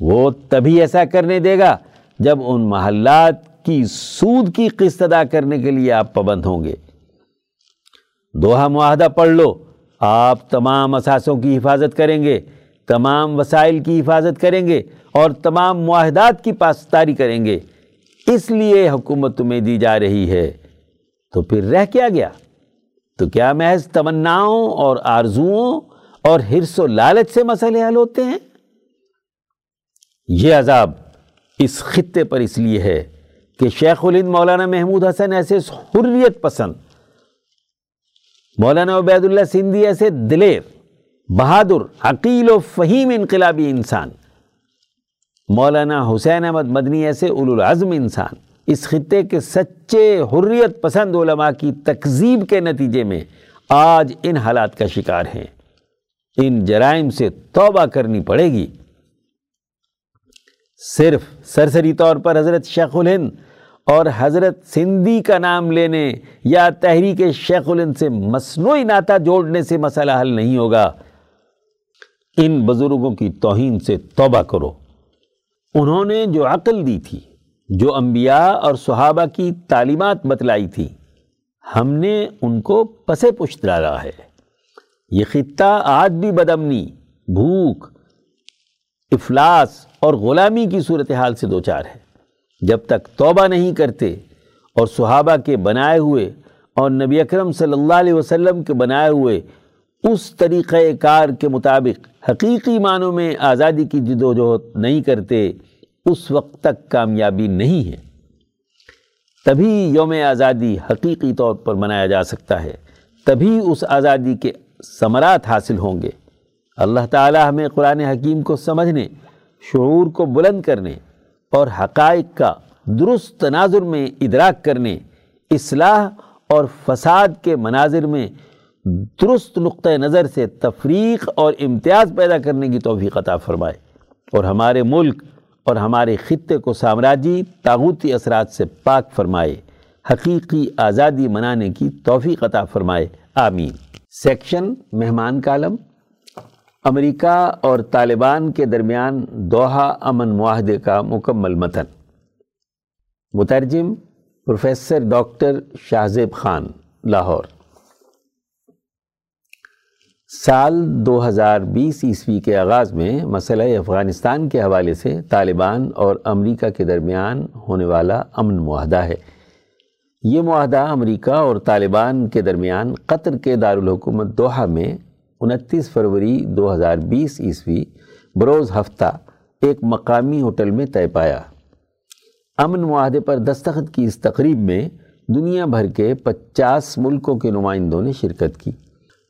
وہ تبھی ایسا کرنے دے گا جب ان محلات کی سود کی قسط ادا کرنے کے لیے آپ پابند ہوں گے۔ دوہا معاہدہ پڑھ لو۔ آپ تمام اثاثوں کی حفاظت کریں گے، تمام وسائل کی حفاظت کریں گے اور تمام معاہدات کی پاسداری کریں گے۔ اس لیے حکومت تمہیں دی جا رہی ہے۔ تو پھر رہ کیا گیا؟ تو کیا محض تمناؤں اور آرزوؤں اور حرص و لالچ سے مسئلے حل ہوتے ہیں؟ یہ عذاب اس خطے پر اس لیے ہے کہ شیخ الہند مولانا محمود حسن ایسے حریت پسند، مولانا عبید اللہ سندھی ایسے دلیر، بہادر حقیل و فہیم انقلابی انسان، مولانا حسین احمد مدنی ایسے العظم انسان۔ اس خطے کے سچے حریت پسند علماء کی تکذیب کے نتیجے میں آج ان حالات کا شکار ہیں۔ ان جرائم سے توبہ کرنی پڑے گی۔ صرف سرسری طور پر حضرت شیخ الہند اور حضرت سندھی کا نام لینے یا تحریک شیخ الہند سے مصنوعی ناتا جوڑنے سے مسئلہ حل نہیں ہوگا۔ ان بزرگوں کی توہین سے توبہ کرو۔ انہوں نے جو عقل دی تھی جو انبیاء اور صحابہ کی تعلیمات بتلائی تھی ہم نے ان کو پسے پشت ڈالا ہے۔ یہ خطہ آج بھی بدمنی، بھوک، افلاس اور غلامی کی صورتحال سے دوچار ہے۔ جب تک توبہ نہیں کرتے اور صحابہ کے بنائے ہوئے اور نبی اکرم صلی اللہ علیہ وسلم کے بنائے ہوئے اس طریقہ کار کے مطابق حقیقی معنوں میں آزادی کی جد و جہد نہیں کرتے اس وقت تک کامیابی نہیں ہے۔ تبھی یوم آزادی حقیقی طور پر منایا جا سکتا ہے۔ تبھی اس آزادی کے ثمرات حاصل ہوں گے۔ اللہ تعالی ہمیں قرآن حکیم کو سمجھنے، شعور کو بلند کرنے اور حقائق کا درست تناظر میں ادراک کرنے، اصلاح اور فساد کے مناظر میں درست نقطۂ نظر سے تفریق اور امتیاز پیدا کرنے کی توفیق عطا فرمائے۔ اور ہمارے ملک اور ہمارے خطے کو سامراجی تاغوتی اثرات سے پاک فرمائے، حقیقی آزادی منانے کی توفیق عطا فرمائے، آمین۔ سیکشن، مہمان کالم۔ امریکہ اور طالبان کے درمیان دوحہ امن معاہدے کا مکمل متن۔ مترجم، پروفیسر ڈاکٹر شاہزیب خان، لاہور۔ سال دو ہزار بیس عیسوی کے آغاز میں مسئلہ افغانستان کے حوالے سے طالبان اور امریکہ کے درمیان ہونے والا امن معاہدہ ہے۔ یہ معاہدہ امریکہ اور طالبان کے درمیان قطر کے دارالحکومت دوحہ میں انتیس فروری دو ہزار بیس عیسوی بروز ہفتہ ایک مقامی ہوٹل میں طے پایا۔ امن معاہدے پر دستخط کی اس تقریب میں دنیا بھر کے پچاس ملکوں کے نمائندوں نے شرکت کی۔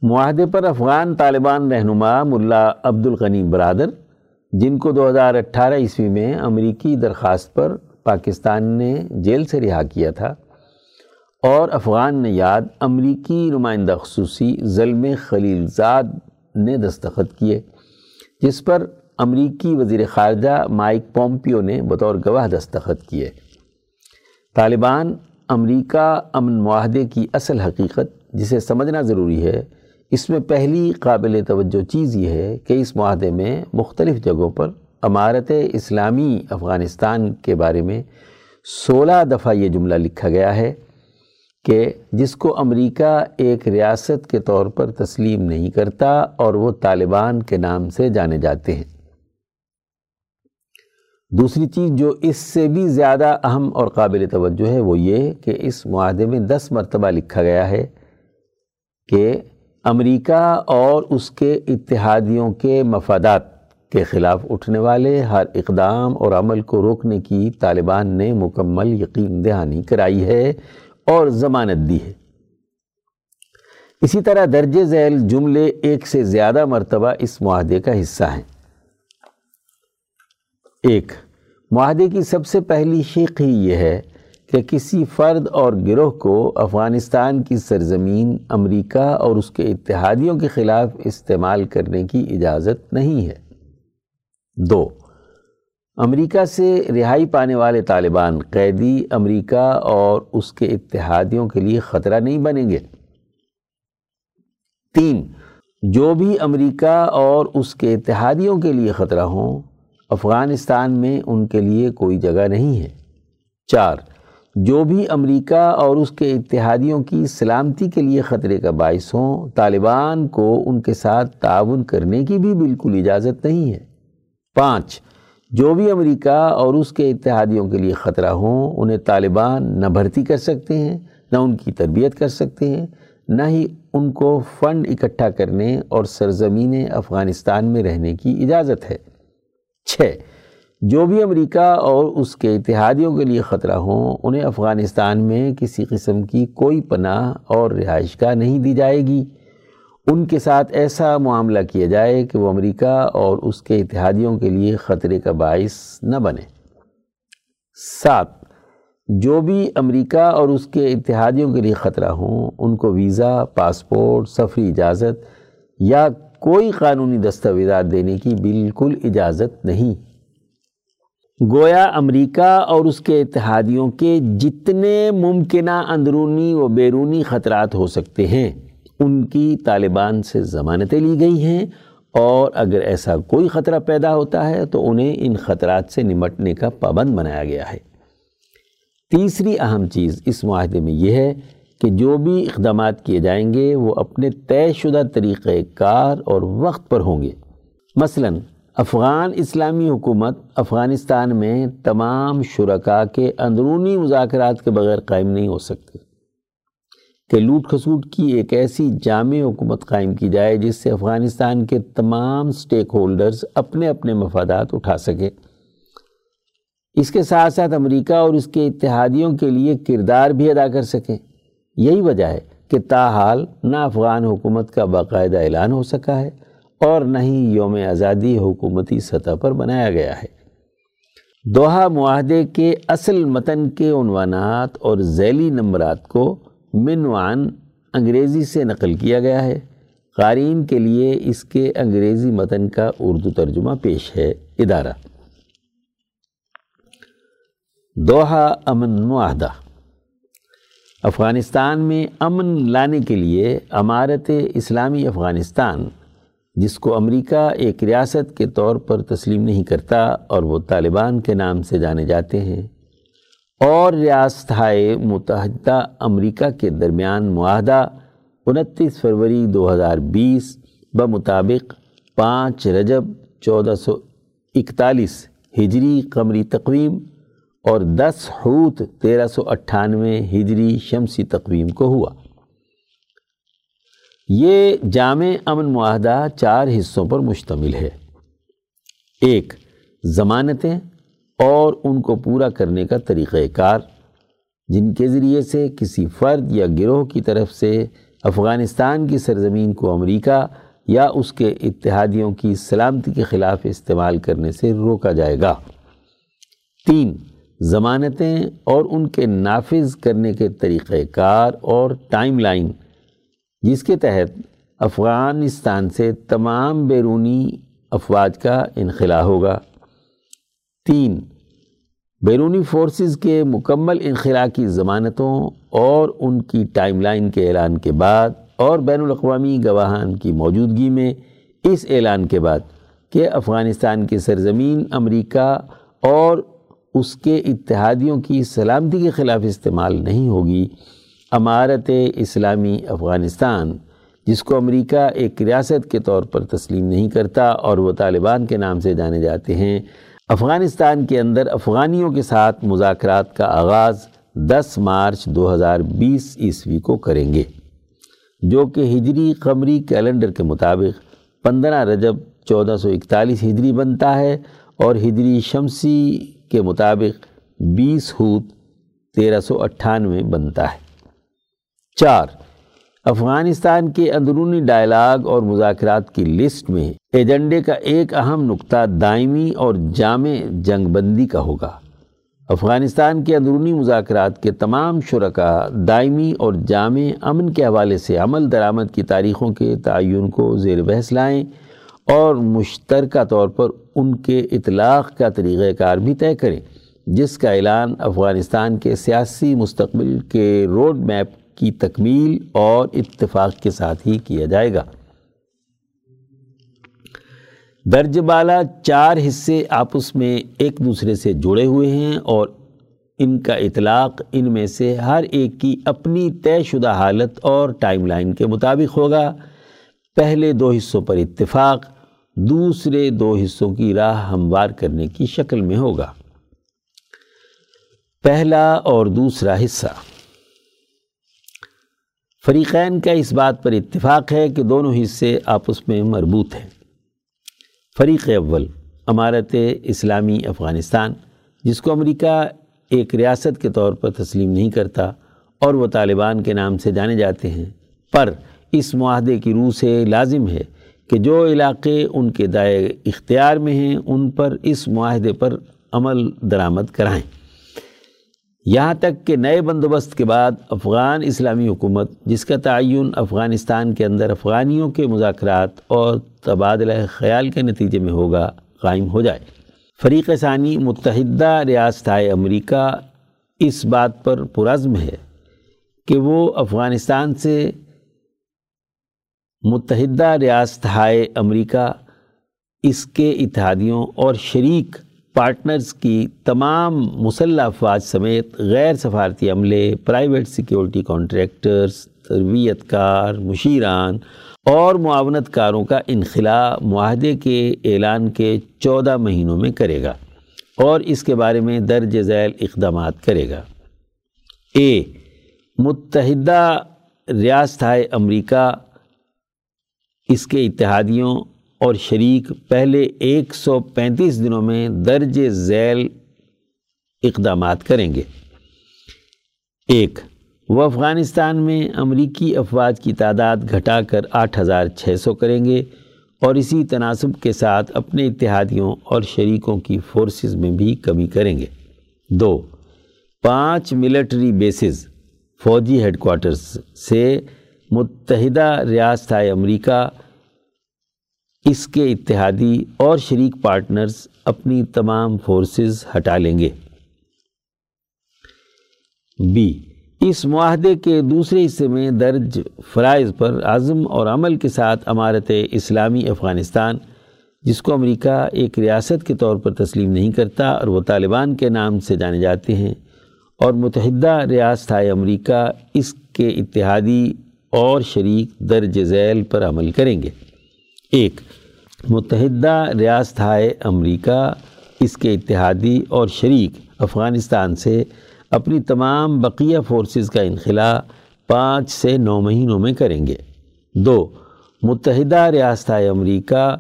معاہدے پر افغان طالبان رہنما ملا عبد الغنی برادر، جن کو دو ہزار اٹھارہ عیسوی میں امریکی درخواست پر پاکستان نے جیل سے رہا کیا تھا، اور افغان نے یاد امریکی نمائندہ خصوصی ظلم خلیل زاد نے دستخط کیے، جس پر امریکی وزیر خارجہ مائک پومپیو نے بطور گواہ دستخط کیے۔ طالبان امریکہ امن معاہدے کی اصل حقیقت جسے سمجھنا ضروری ہے اس میں پہلی قابل توجہ چیز یہ ہے کہ اس معاہدے میں مختلف جگہوں پر امارت اسلامی افغانستان کے بارے میں سولہ دفعہ یہ جملہ لکھا گیا ہے کہ جس کو امریکہ ایک ریاست کے طور پر تسلیم نہیں کرتا اور وہ طالبان کے نام سے جانے جاتے ہیں۔ دوسری چیز جو اس سے بھی زیادہ اہم اور قابل توجہ ہے وہ یہ کہ اس معاہدے میں دس مرتبہ لکھا گیا ہے کہ امریکہ اور اس کے اتحادیوں کے مفادات کے خلاف اٹھنے والے ہر اقدام اور عمل کو روکنے کی طالبان نے مکمل یقین دہانی کرائی ہے اور ضمانت دی ہے۔ اسی طرح درج ذیل جملے ایک سے زیادہ مرتبہ اس معاہدے کا حصہ ہیں۔ ایک، معاہدے کی سب سے پہلی شیخ ہی یہ ہے کہ کسی فرد اور گروہ کو افغانستان کی سرزمین، امریکہ اور اس کے اتحادیوں کے خلاف استعمال کرنے کی اجازت نہیں ہے۔ دو، امریکہ سے رہائی پانے والے طالبان قیدی امریکہ اور اس کے اتحادیوں کے لیے خطرہ نہیں بنیں گے۔ تین، جو بھی امریکہ اور اس کے اتحادیوں کے لیے خطرہ ہوں، افغانستان میں ان کے لیے کوئی جگہ نہیں ہے۔ چار جو بھی امریکہ اور اس کے اتحادیوں کی سلامتی کے لیے خطرے کا باعث ہوں، طالبان کو ان کے ساتھ تعاون کرنے کی بھی بالکل اجازت نہیں ہے۔ پانچ، جو بھی امریکہ اور اس کے اتحادیوں کے لیے خطرہ ہوں، انہیں طالبان نہ بھرتی کر سکتے ہیں، نہ ان کی تربیت کر سکتے ہیں، نہ ہی ان کو فنڈ اکٹھا کرنے اور سرزمین افغانستان میں رہنے کی اجازت ہے۔ چھ جو بھی امریکہ اور اس کے اتحادیوں کے لیے خطرہ ہوں، انہیں افغانستان میں کسی قسم کی کوئی پناہ اور رہائش کا نہیں دی جائے گی۔ ان کے ساتھ ایسا معاملہ کیا جائے کہ وہ امریکہ اور اس کے اتحادیوں کے لیے خطرے کا باعث نہ بنے۔ سات، جو بھی امریکہ اور اس کے اتحادیوں کے لیے خطرہ ہوں، ان کو ویزا، پاسپورٹ، سفری اجازت یا کوئی قانونی دستاویزات دینے کی بالکل اجازت نہیں۔ گویا امریکہ اور اس کے اتحادیوں کے جتنے ممکنہ اندرونی و بیرونی خطرات ہو سکتے ہیں، ان کی طالبان سے ضمانتیں لی گئی ہیں۔ اور اگر ایسا کوئی خطرہ پیدا ہوتا ہے، تو انہیں ان خطرات سے نمٹنے کا پابند بنایا گیا ہے۔ تیسری اہم چیز اس معاہدے میں یہ ہے کہ جو بھی اقدامات کیے جائیں گے، وہ اپنے طے شدہ طریقہ کار اور وقت پر ہوں گے۔ مثلاً افغان اسلامی حکومت افغانستان میں تمام شرکاء کے اندرونی مذاکرات کے بغیر قائم نہیں ہو سکتے کہ لوٹ کھسوٹ کی ایک ایسی جامع حکومت قائم کی جائے جس سے افغانستان کے تمام سٹیک ہولڈرز اپنے اپنے مفادات اٹھا سکے۔ اس کے ساتھ ساتھ امریکہ اور اس کے اتحادیوں کے لیے کردار بھی ادا کر سکیں یہی وجہ ہے کہ تاحال نہ افغان حکومت کا باقاعدہ اعلان ہو سکا ہے۔ اور نہ ہی یوم آزادی حکومتی سطح پر بنایا گیا ہے۔ دوحہ معاہدے کے اصل متن کے عنوانات اور ذیلی نمبرات کو منوان انگریزی سے نقل کیا گیا ہے۔ قارئین کے لیے اس کے انگریزی متن کا اردو ترجمہ پیش ہے۔ ادارہ دوحہ امن معاہدہ افغانستان میں امن لانے کے لیے امارت اسلامی افغانستان جس کو امریکہ ایک ریاست کے طور پر تسلیم نہیں کرتا اور وہ طالبان کے نام سے جانے جاتے ہیں۔ اور ریاستہائے متحدہ امریکہ کے درمیان معاہدہ انتیس فروری دو ہزار بیس بمطابق پانچ رجب چودہ سو اکتالیس ہجری قمری تقویم اور دس حوت تیرہ سو اٹھانوے ہجری شمسی تقویم کو ہوا۔ یہ جامع امن معاہدہ چار حصوں پر مشتمل ہے۔ ایک، ضمانتیں اور ان کو پورا کرنے کا طریقہ کار، جن کے ذریعے سے کسی فرد یا گروہ کی طرف سے افغانستان کی سرزمین کو امریکہ یا اس کے اتحادیوں کی سلامتی کے خلاف استعمال کرنے سے روکا جائے گا۔ تین، ضمانتیں اور ان کے نافذ کرنے کے طریقہ کار اور ٹائم لائن جس کے تحت افغانستان سے تمام بیرونی افواج کا انخلاء ہوگا۔ تین، بیرونی فورسز کے مکمل انخلاء کی ضمانتوں اور ان کی ٹائم لائن کے اعلان کے بعد اور بین الاقوامی گواہان کی موجودگی میں اس اعلان کے بعد کہ افغانستان کی سرزمین امریکہ اور اس کے اتحادیوں کی سلامتی کے خلاف استعمال نہیں ہوگی۔ امارت اسلامی افغانستان، جس کو امریکہ ایک ریاست کے طور پر تسلیم نہیں کرتا اور وہ طالبان کے نام سے جانے جاتے ہیں، افغانستان کے اندر افغانیوں کے ساتھ مذاکرات کا آغاز دس مارچ دو ہزار بیس عیسوی کو کریں گے، جو کہ ہجری قمری کیلنڈر کے مطابق پندرہ رجب چودہ سو اکتالیس ہجری بنتا ہے اور ہجری شمسی کے مطابق بیس ہوت تیرہ سو اٹھانوے بنتا ہے۔ چار، افغانستان کے اندرونی ڈائلاگ اور مذاکرات کی لسٹ میں ایجنڈے کا ایک اہم نقطہ دائمی اور جامع جنگ بندی کا ہوگا۔ افغانستان کے اندرونی مذاکرات کے تمام شرکاء دائمی اور جامع امن کے حوالے سے عمل درآمد کی تاریخوں کے تعین کو زیر بحث لائیں اور مشترکہ طور پر ان کے اطلاق کا طریقہ کار بھی طے کریں، جس کا اعلان افغانستان کے سیاسی مستقبل کے روڈ میپ کی تکمیل اور اتفاق کے ساتھ ہی کیا جائے گا۔ درج بالا چار حصے آپس میں ایک دوسرے سے جڑے ہوئے ہیں اور ان کا اطلاق ان میں سے ہر ایک کی اپنی طے شدہ حالت اور ٹائم لائن کے مطابق ہوگا۔ پہلے دو حصوں پر اتفاق، دوسرے دو حصوں کی راہ ہموار کرنے کی شکل میں ہوگا۔ پہلا اور دوسرا حصہ۔ فریقین کا اس بات پر اتفاق ہے کہ دونوں حصے آپس میں مربوط ہیں؟ فریق اول، امارت اسلامی افغانستان، جس کو امریکہ ایک ریاست کے طور پر تسلیم نہیں کرتا اور وہ طالبان کے نام سے جانے جاتے ہیں، پر اس معاہدے کی روح سے لازم ہے کہ جو علاقے ان کے دائیں اختیار میں ہیں، ان پر اس معاہدے پر عمل درآمد کرائیں۔ یہاں تک کہ نئے بندوبست کے بعد افغان اسلامی حکومت، جس کا تعین افغانستان کے اندر افغانیوں کے مذاکرات اور تبادلہ خیال کے نتیجے میں ہوگا، قائم ہو جائے۔ فریق ثانی متحدہ ریاستہائے امریکہ اس بات پر پرعزم ہے کہ وہ افغانستان سے متحدہ ریاستہائے امریکہ اس کے اتحادیوں اور شریک پارٹنرز کی تمام مسلح افواج سمیت غیر سفارتی عملے پرائیویٹ سیکیورٹی کانٹریکٹرز تربیت کار، مشیران اور معاونت کاروں کا انخلاء معاہدے کے اعلان کے چودہ مہینوں میں کرے گا اور اس کے بارے میں درج ذیل اقدامات کرے گا۔ اے، متحدہ ریاستہائے امریکہ، اس کے اتحادیوں اور شریک پہلے ایک سو پینتیس دنوں میں درج ذیل اقدامات کریں گے۔ ایک، وہ افغانستان میں امریکی افواج کی تعداد گھٹا کر آٹھ ہزار چھ سو کریں گے اور اسی تناسب کے ساتھ اپنے اتحادیوں اور شریکوں کی فورسز میں بھی کمی کریں گے۔ دو، پانچ ملٹری بیسز، فوجی ہیڈ کوارٹرز سے متحدہ ریاستہائے امریکہ اس کے اتحادی اور شریک پارٹنرز اپنی تمام فورسز ہٹا لیں گے۔ بی اس معاہدے کے دوسرے حصے میں درج فرائض پر عزم اور عمل کے ساتھ امارت اسلامی افغانستان، جس کو امریکہ ایک ریاست کے طور پر تسلیم نہیں کرتا اور وہ طالبان کے نام سے جانے جاتے ہیں، اور متحدہ ریاستہائے امریکہ اس کے اتحادی اور شریک درج ذیل پر عمل کریں گے۔ ایک، متحدہ ریاستہائے امریکہ، اس کے اتحادی اور شریک افغانستان سے اپنی تمام بقیہ فورسز کا انخلا پانچ سے نو مہینوں میں کریں گے۔ دو، متحدہ ریاستہائے امریکہ،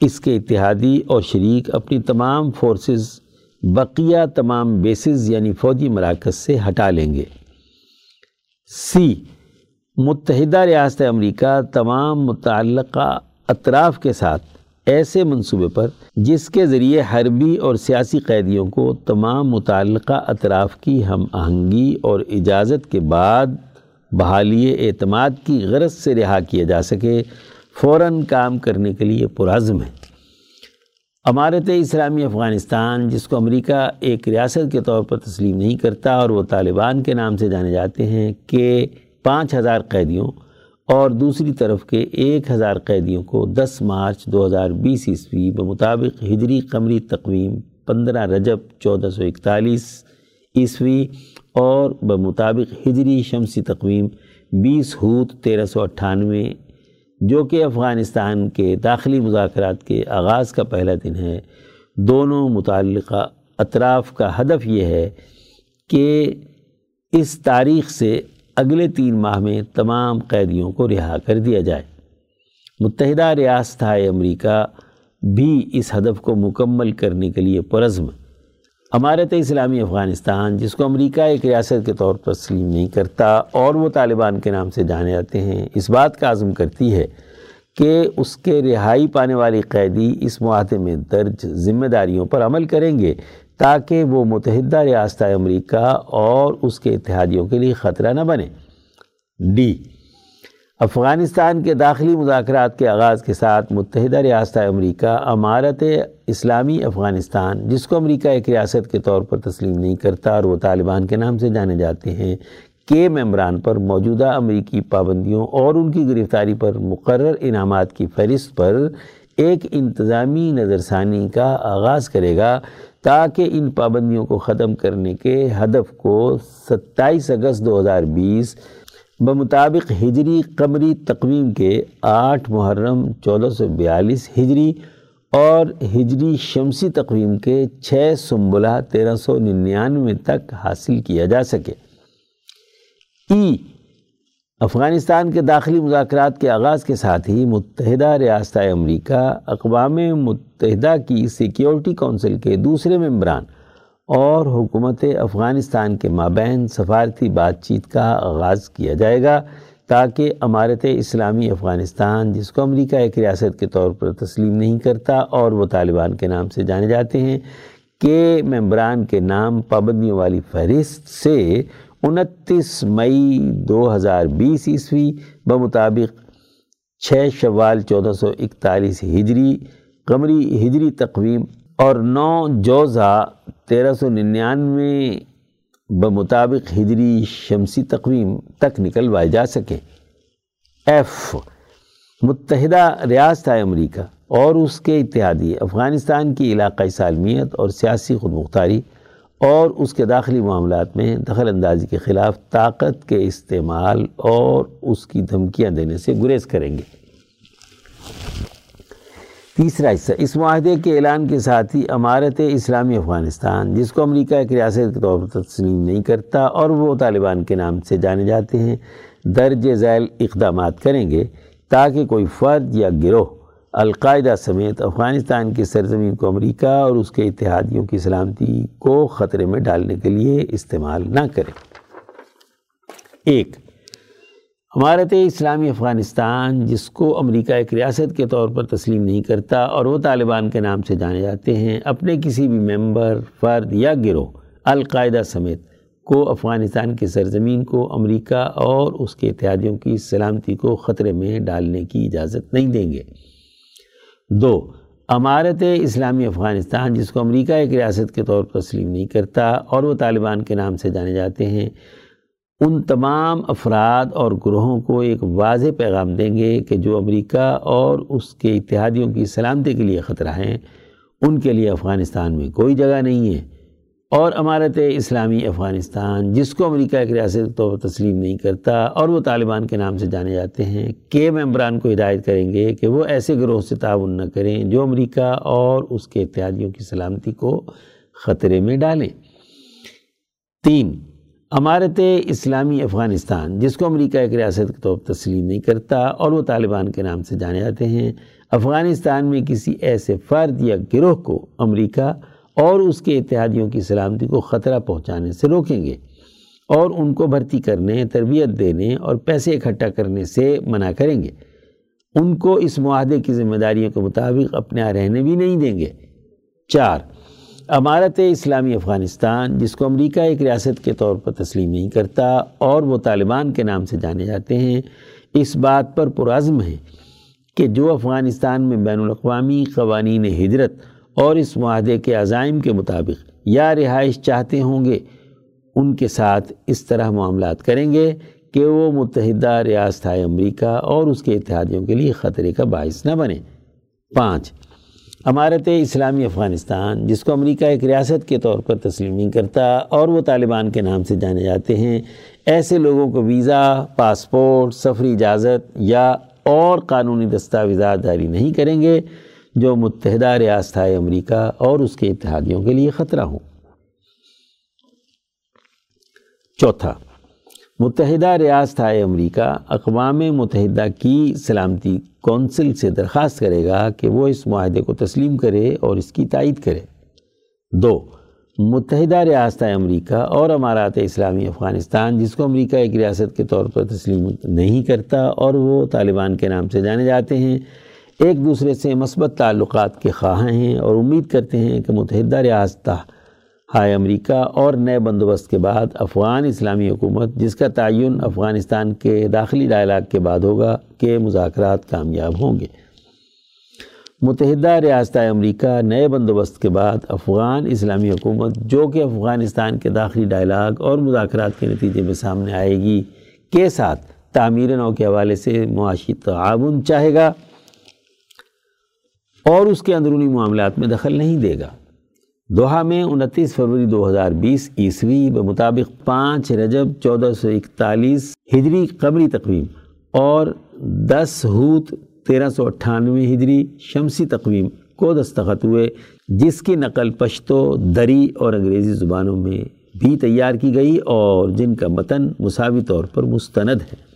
اس کے اتحادی اور شریک اپنی تمام فورسز بقیہ تمام بیسز یعنی فوجی مراکز سے ہٹا لیں گے۔ سی، متحدہ ریاست امریکہ تمام متعلقہ اطراف کے ساتھ ایسے منصوبے پر جس کے ذریعے حربی اور سیاسی قیدیوں کو تمام متعلقہ اطراف کی ہم آہنگی اور اجازت کے بعد بحالی اعتماد کی غرض سے رہا کیا جا سکے، فوراً کام کرنے کے لیے پرعزم ہے۔ امارت اسلامی افغانستان، جس کو امریکہ ایک ریاست کے طور پر تسلیم نہیں کرتا اور وہ طالبان کے نام سے جانے جاتے ہیں کہ پانچ ہزار قیدیوں اور دوسری طرف کے ایک ہزار قیدیوں کو دس مارچ دو ہزار بیس عیسوی بمطابق ہجری قمری تقویم پندرہ رجب چودہ سو اکتالیس عیسوی اور بمطابق ہجری شمسی تقویم بیس ہوت تیرہ سو اٹھانوے، جو کہ افغانستان کے داخلی مذاکرات کے آغاز کا پہلا دن ہے۔ دونوں متعلقہ اطراف کا ہدف یہ ہے کہ اس تاریخ سے اگلے تین ماہ میں تمام قیدیوں کو رہا کر دیا جائے۔ متحدہ ریاستہائے امریکہ بھی اس ہدف کو مکمل کرنے کے لیے پرزم امارت اسلامی افغانستان، جس کو امریکہ ایک ریاست کے طور پر تسلیم نہیں کرتا اور وہ طالبان کے نام سے جانے جاتے ہیں، اس بات کا عزم کرتی ہے کہ اس کے رہائی پانے والی قیدی اس معاہدے میں درج ذمہ داریوں پر عمل کریں گے۔ تاکہ وہ متحدہ ریاستہ امریکہ اور اس کے اتحادیوں کے لیے خطرہ نہ بنے۔ ڈی۔ افغانستان کے داخلی مذاکرات کے آغاز کے ساتھ متحدہ ریاستہ امریکہ امارت اسلامی افغانستان، جس کو امریکہ ایک ریاست کے طور پر تسلیم نہیں کرتا اور وہ طالبان کے نام سے جانے جاتے ہیں، کے ممبران پر موجودہ امریکی پابندیوں اور ان کی گرفتاری پر مقرر انعامات کی فہرست پر ایک انتظامی نظرثانی کا آغاز کرے گا۔ تاکہ ان پابندیوں کو ختم کرنے کے ہدف کو ستائیس اگست دو ہزار بیس بمطابق ہجری قمری تقویم کے آٹھ محرم چودہ سو بیالیس ہجری اور ہجری شمسی تقویم کے چھ سنبلہ تیرہ سو ننانوے تک حاصل کیا جا سکے۔ ای افغانستان کے داخلی مذاکرات کے آغاز کے ساتھ ہی متحدہ ریاستہ امریکہ، اقوام متحدہ کی سیکیورٹی کونسل کے دوسرے ممبران اور حکومت افغانستان کے مابین سفارتی بات چیت کا آغاز کیا جائے گا تاکہ امارت اسلامی افغانستان، جس کو امریکہ ایک ریاست کے طور پر تسلیم نہیں کرتا اور وہ طالبان کے نام سے جانے جاتے ہیں کہ ممبران کے نام پابندیوں والی فہرست سے انتیس مئی دو ہزار بیس عیسوی، بمطابق چھ شوال چودہ سو اکتالیس ہجری، قمری ہجری تقویم اور نو جوزہ تیرہ سو ننانوے، بمطابق ہجری شمسی تقویم تک نکلوائے جا سکے۔ ایف، متحدہ ریاست امریکہ اور اس کے اتحادی افغانستان کی علاقائی سالمیت اور سیاسی خود مختاری اور اس کے داخلی معاملات میں دخل اندازی کے خلاف طاقت کے استعمال اور اس کی دھمکیاں دینے سے گریز کریں گے۔ تیسرا حصہ، اس معاہدے کے اعلان کے ساتھ ہی امارت اسلامی افغانستان، جس کو امریکہ ایک ریاست کے طور پر تسلیم نہیں کرتا اور وہ طالبان کے نام سے جانے جاتے ہیں، درج ذیل اقدامات کریں گے تاکہ کوئی فرد یا گروہ القاعدہ سمیت افغانستان کی سرزمین کو امریکہ اور اس کے اتحادیوں کی سلامتی کو خطرے میں ڈالنے کے لیے استعمال نہ کرے۔ ایک، امارت اسلامی افغانستان، جس کو امریکہ ایک ریاست کے طور پر تسلیم نہیں کرتا اور وہ طالبان کے نام سے جانے جاتے ہیں، اپنے کسی بھی ممبر، فرد یا گروہ، القاعدہ سمیت، کو افغانستان کی سرزمین کو امریکہ اور اس کے اتحادیوں کی سلامتی کو خطرے میں ڈالنے کی اجازت نہیں دیں گے۔ دو، امارت اسلامی افغانستان، جس کو امریکہ ایک ریاست کے طور پر تسلیم نہیں کرتا اور وہ طالبان کے نام سے جانے جاتے ہیں۔ ان تمام افراد اور گروہوں کو ایک واضح پیغام دیں گے کہ جو امریکہ اور اس کے اتحادیوں کی سلامتی کے لیے خطرہ ہیں، ان کے لیے افغانستان میں کوئی جگہ نہیں ہے۔ اور امارت اسلامی افغانستان، جس کو امریکہ ایک ریاست طور پر تسلیم نہیں کرتا، اور وہ طالبان کے نام سے جانے جاتے ہیں، کے ممبران کو ہدایت کریں گے کہ وہ ایسے گروہ سے تعاون نہ کریں جو امریکہ اور اس کے اتحادیوں کی سلامتی کو خطرے میں ڈالیں۔ تین، امارت اسلامی افغانستان، جس کو امریکہ ایک ریاست کے طور پر تسلیم نہیں کرتا اور وہ طالبان کے نام سے جانے جاتے ہیں، افغانستان میں کسی ایسے فرد یا گروہ کو امریکہ اور اس کے اتحادیوں کی سلامتی کو خطرہ پہنچانے سے روکیں گے اور ان کو بھرتی کرنے، تربیت دینے اور پیسے اکٹھا کرنے سے منع کریں گے۔ ان کو اس معاہدے کی ذمہ داریوں کے مطابق اپنے رہنے بھی نہیں دیں گے۔ چار، امارت اسلامی افغانستان، جس کو امریکہ ایک ریاست کے طور پر تسلیم نہیں کرتا اور وہ طالبان کے نام سے جانے جاتے ہیں، اس بات پر پرعزم ہے کہ جو افغانستان میں بین الاقوامی قوانین ہجرت اور اس معاہدے کے عزائم کے مطابق یا رہائش چاہتے ہوں گے، ان کے ساتھ اس طرح معاملات کریں گے کہ وہ متحدہ ریاست امریکہ اور اس کے اتحادیوں کے لیے خطرے کا باعث نہ بنے۔ پانچ، امارت اسلامی افغانستان، جس کو امریکہ ایک ریاست کے طور پر تسلیم نہیں کرتا اور وہ طالبان کے نام سے جانے جاتے ہیں، ایسے لوگوں کو ویزا، پاسپورٹ، سفری اجازت یا اور قانونی دستاویزات جاری نہیں کریں گے۔ جو متحدہ ریاست امریکہ اور اس کے اتحادیوں کے لیے خطرہ ہوں۔ چوتھا، متحدہ ریاست امریکہ، اقوام متحدہ کی سلامتی کونسل سے درخواست کرے گا کہ وہ اس معاہدے کو تسلیم کرے اور اس کی تائید کرے۔ دو، متحدہ ریاست امریکہ اور امارات اسلامی افغانستان، جس کو امریکہ ایک ریاست کے طور پر تسلیم نہیں کرتا اور وہ طالبان کے نام سے جانے جاتے ہیں۔ ایک دوسرے سے مثبت تعلقات کے خواہاں ہیں اور امید کرتے ہیں کہ متحدہ ریاستہ ہائے امریکہ اور نئے بندوبست کے بعد افغان اسلامی حکومت، جس کا تعین افغانستان کے داخلی ڈائلاگ کے بعد ہوگا کہ مذاکرات کامیاب ہوں گے۔ متحدہ ریاست امریکہ نئے بندوبست کے بعد افغان اسلامی حکومت، جو کہ افغانستان کے داخلی ڈائلاگ اور مذاکرات کے نتیجے میں سامنے آئے گی، کے ساتھ تعمیر نو کے حوالے سے معاشی تعاون چاہے گا۔ اور اس کے اندرونی معاملات میں دخل نہیں دے گا۔ دوحہ میں انتیس فروری دو ہزار بیس عیسوی بمطابق پانچ رجب چودہ سو اکتالیس ہجری قبری تقویم اور دس ہوت تیرہ سو اٹھانوے ہجری شمسی تقویم کو دستخط ہوئے، جس کی نقل پشتو، دری اور انگریزی زبانوں میں بھی تیار کی گئی اور جن کا متن مساوی طور پر مستند ہے۔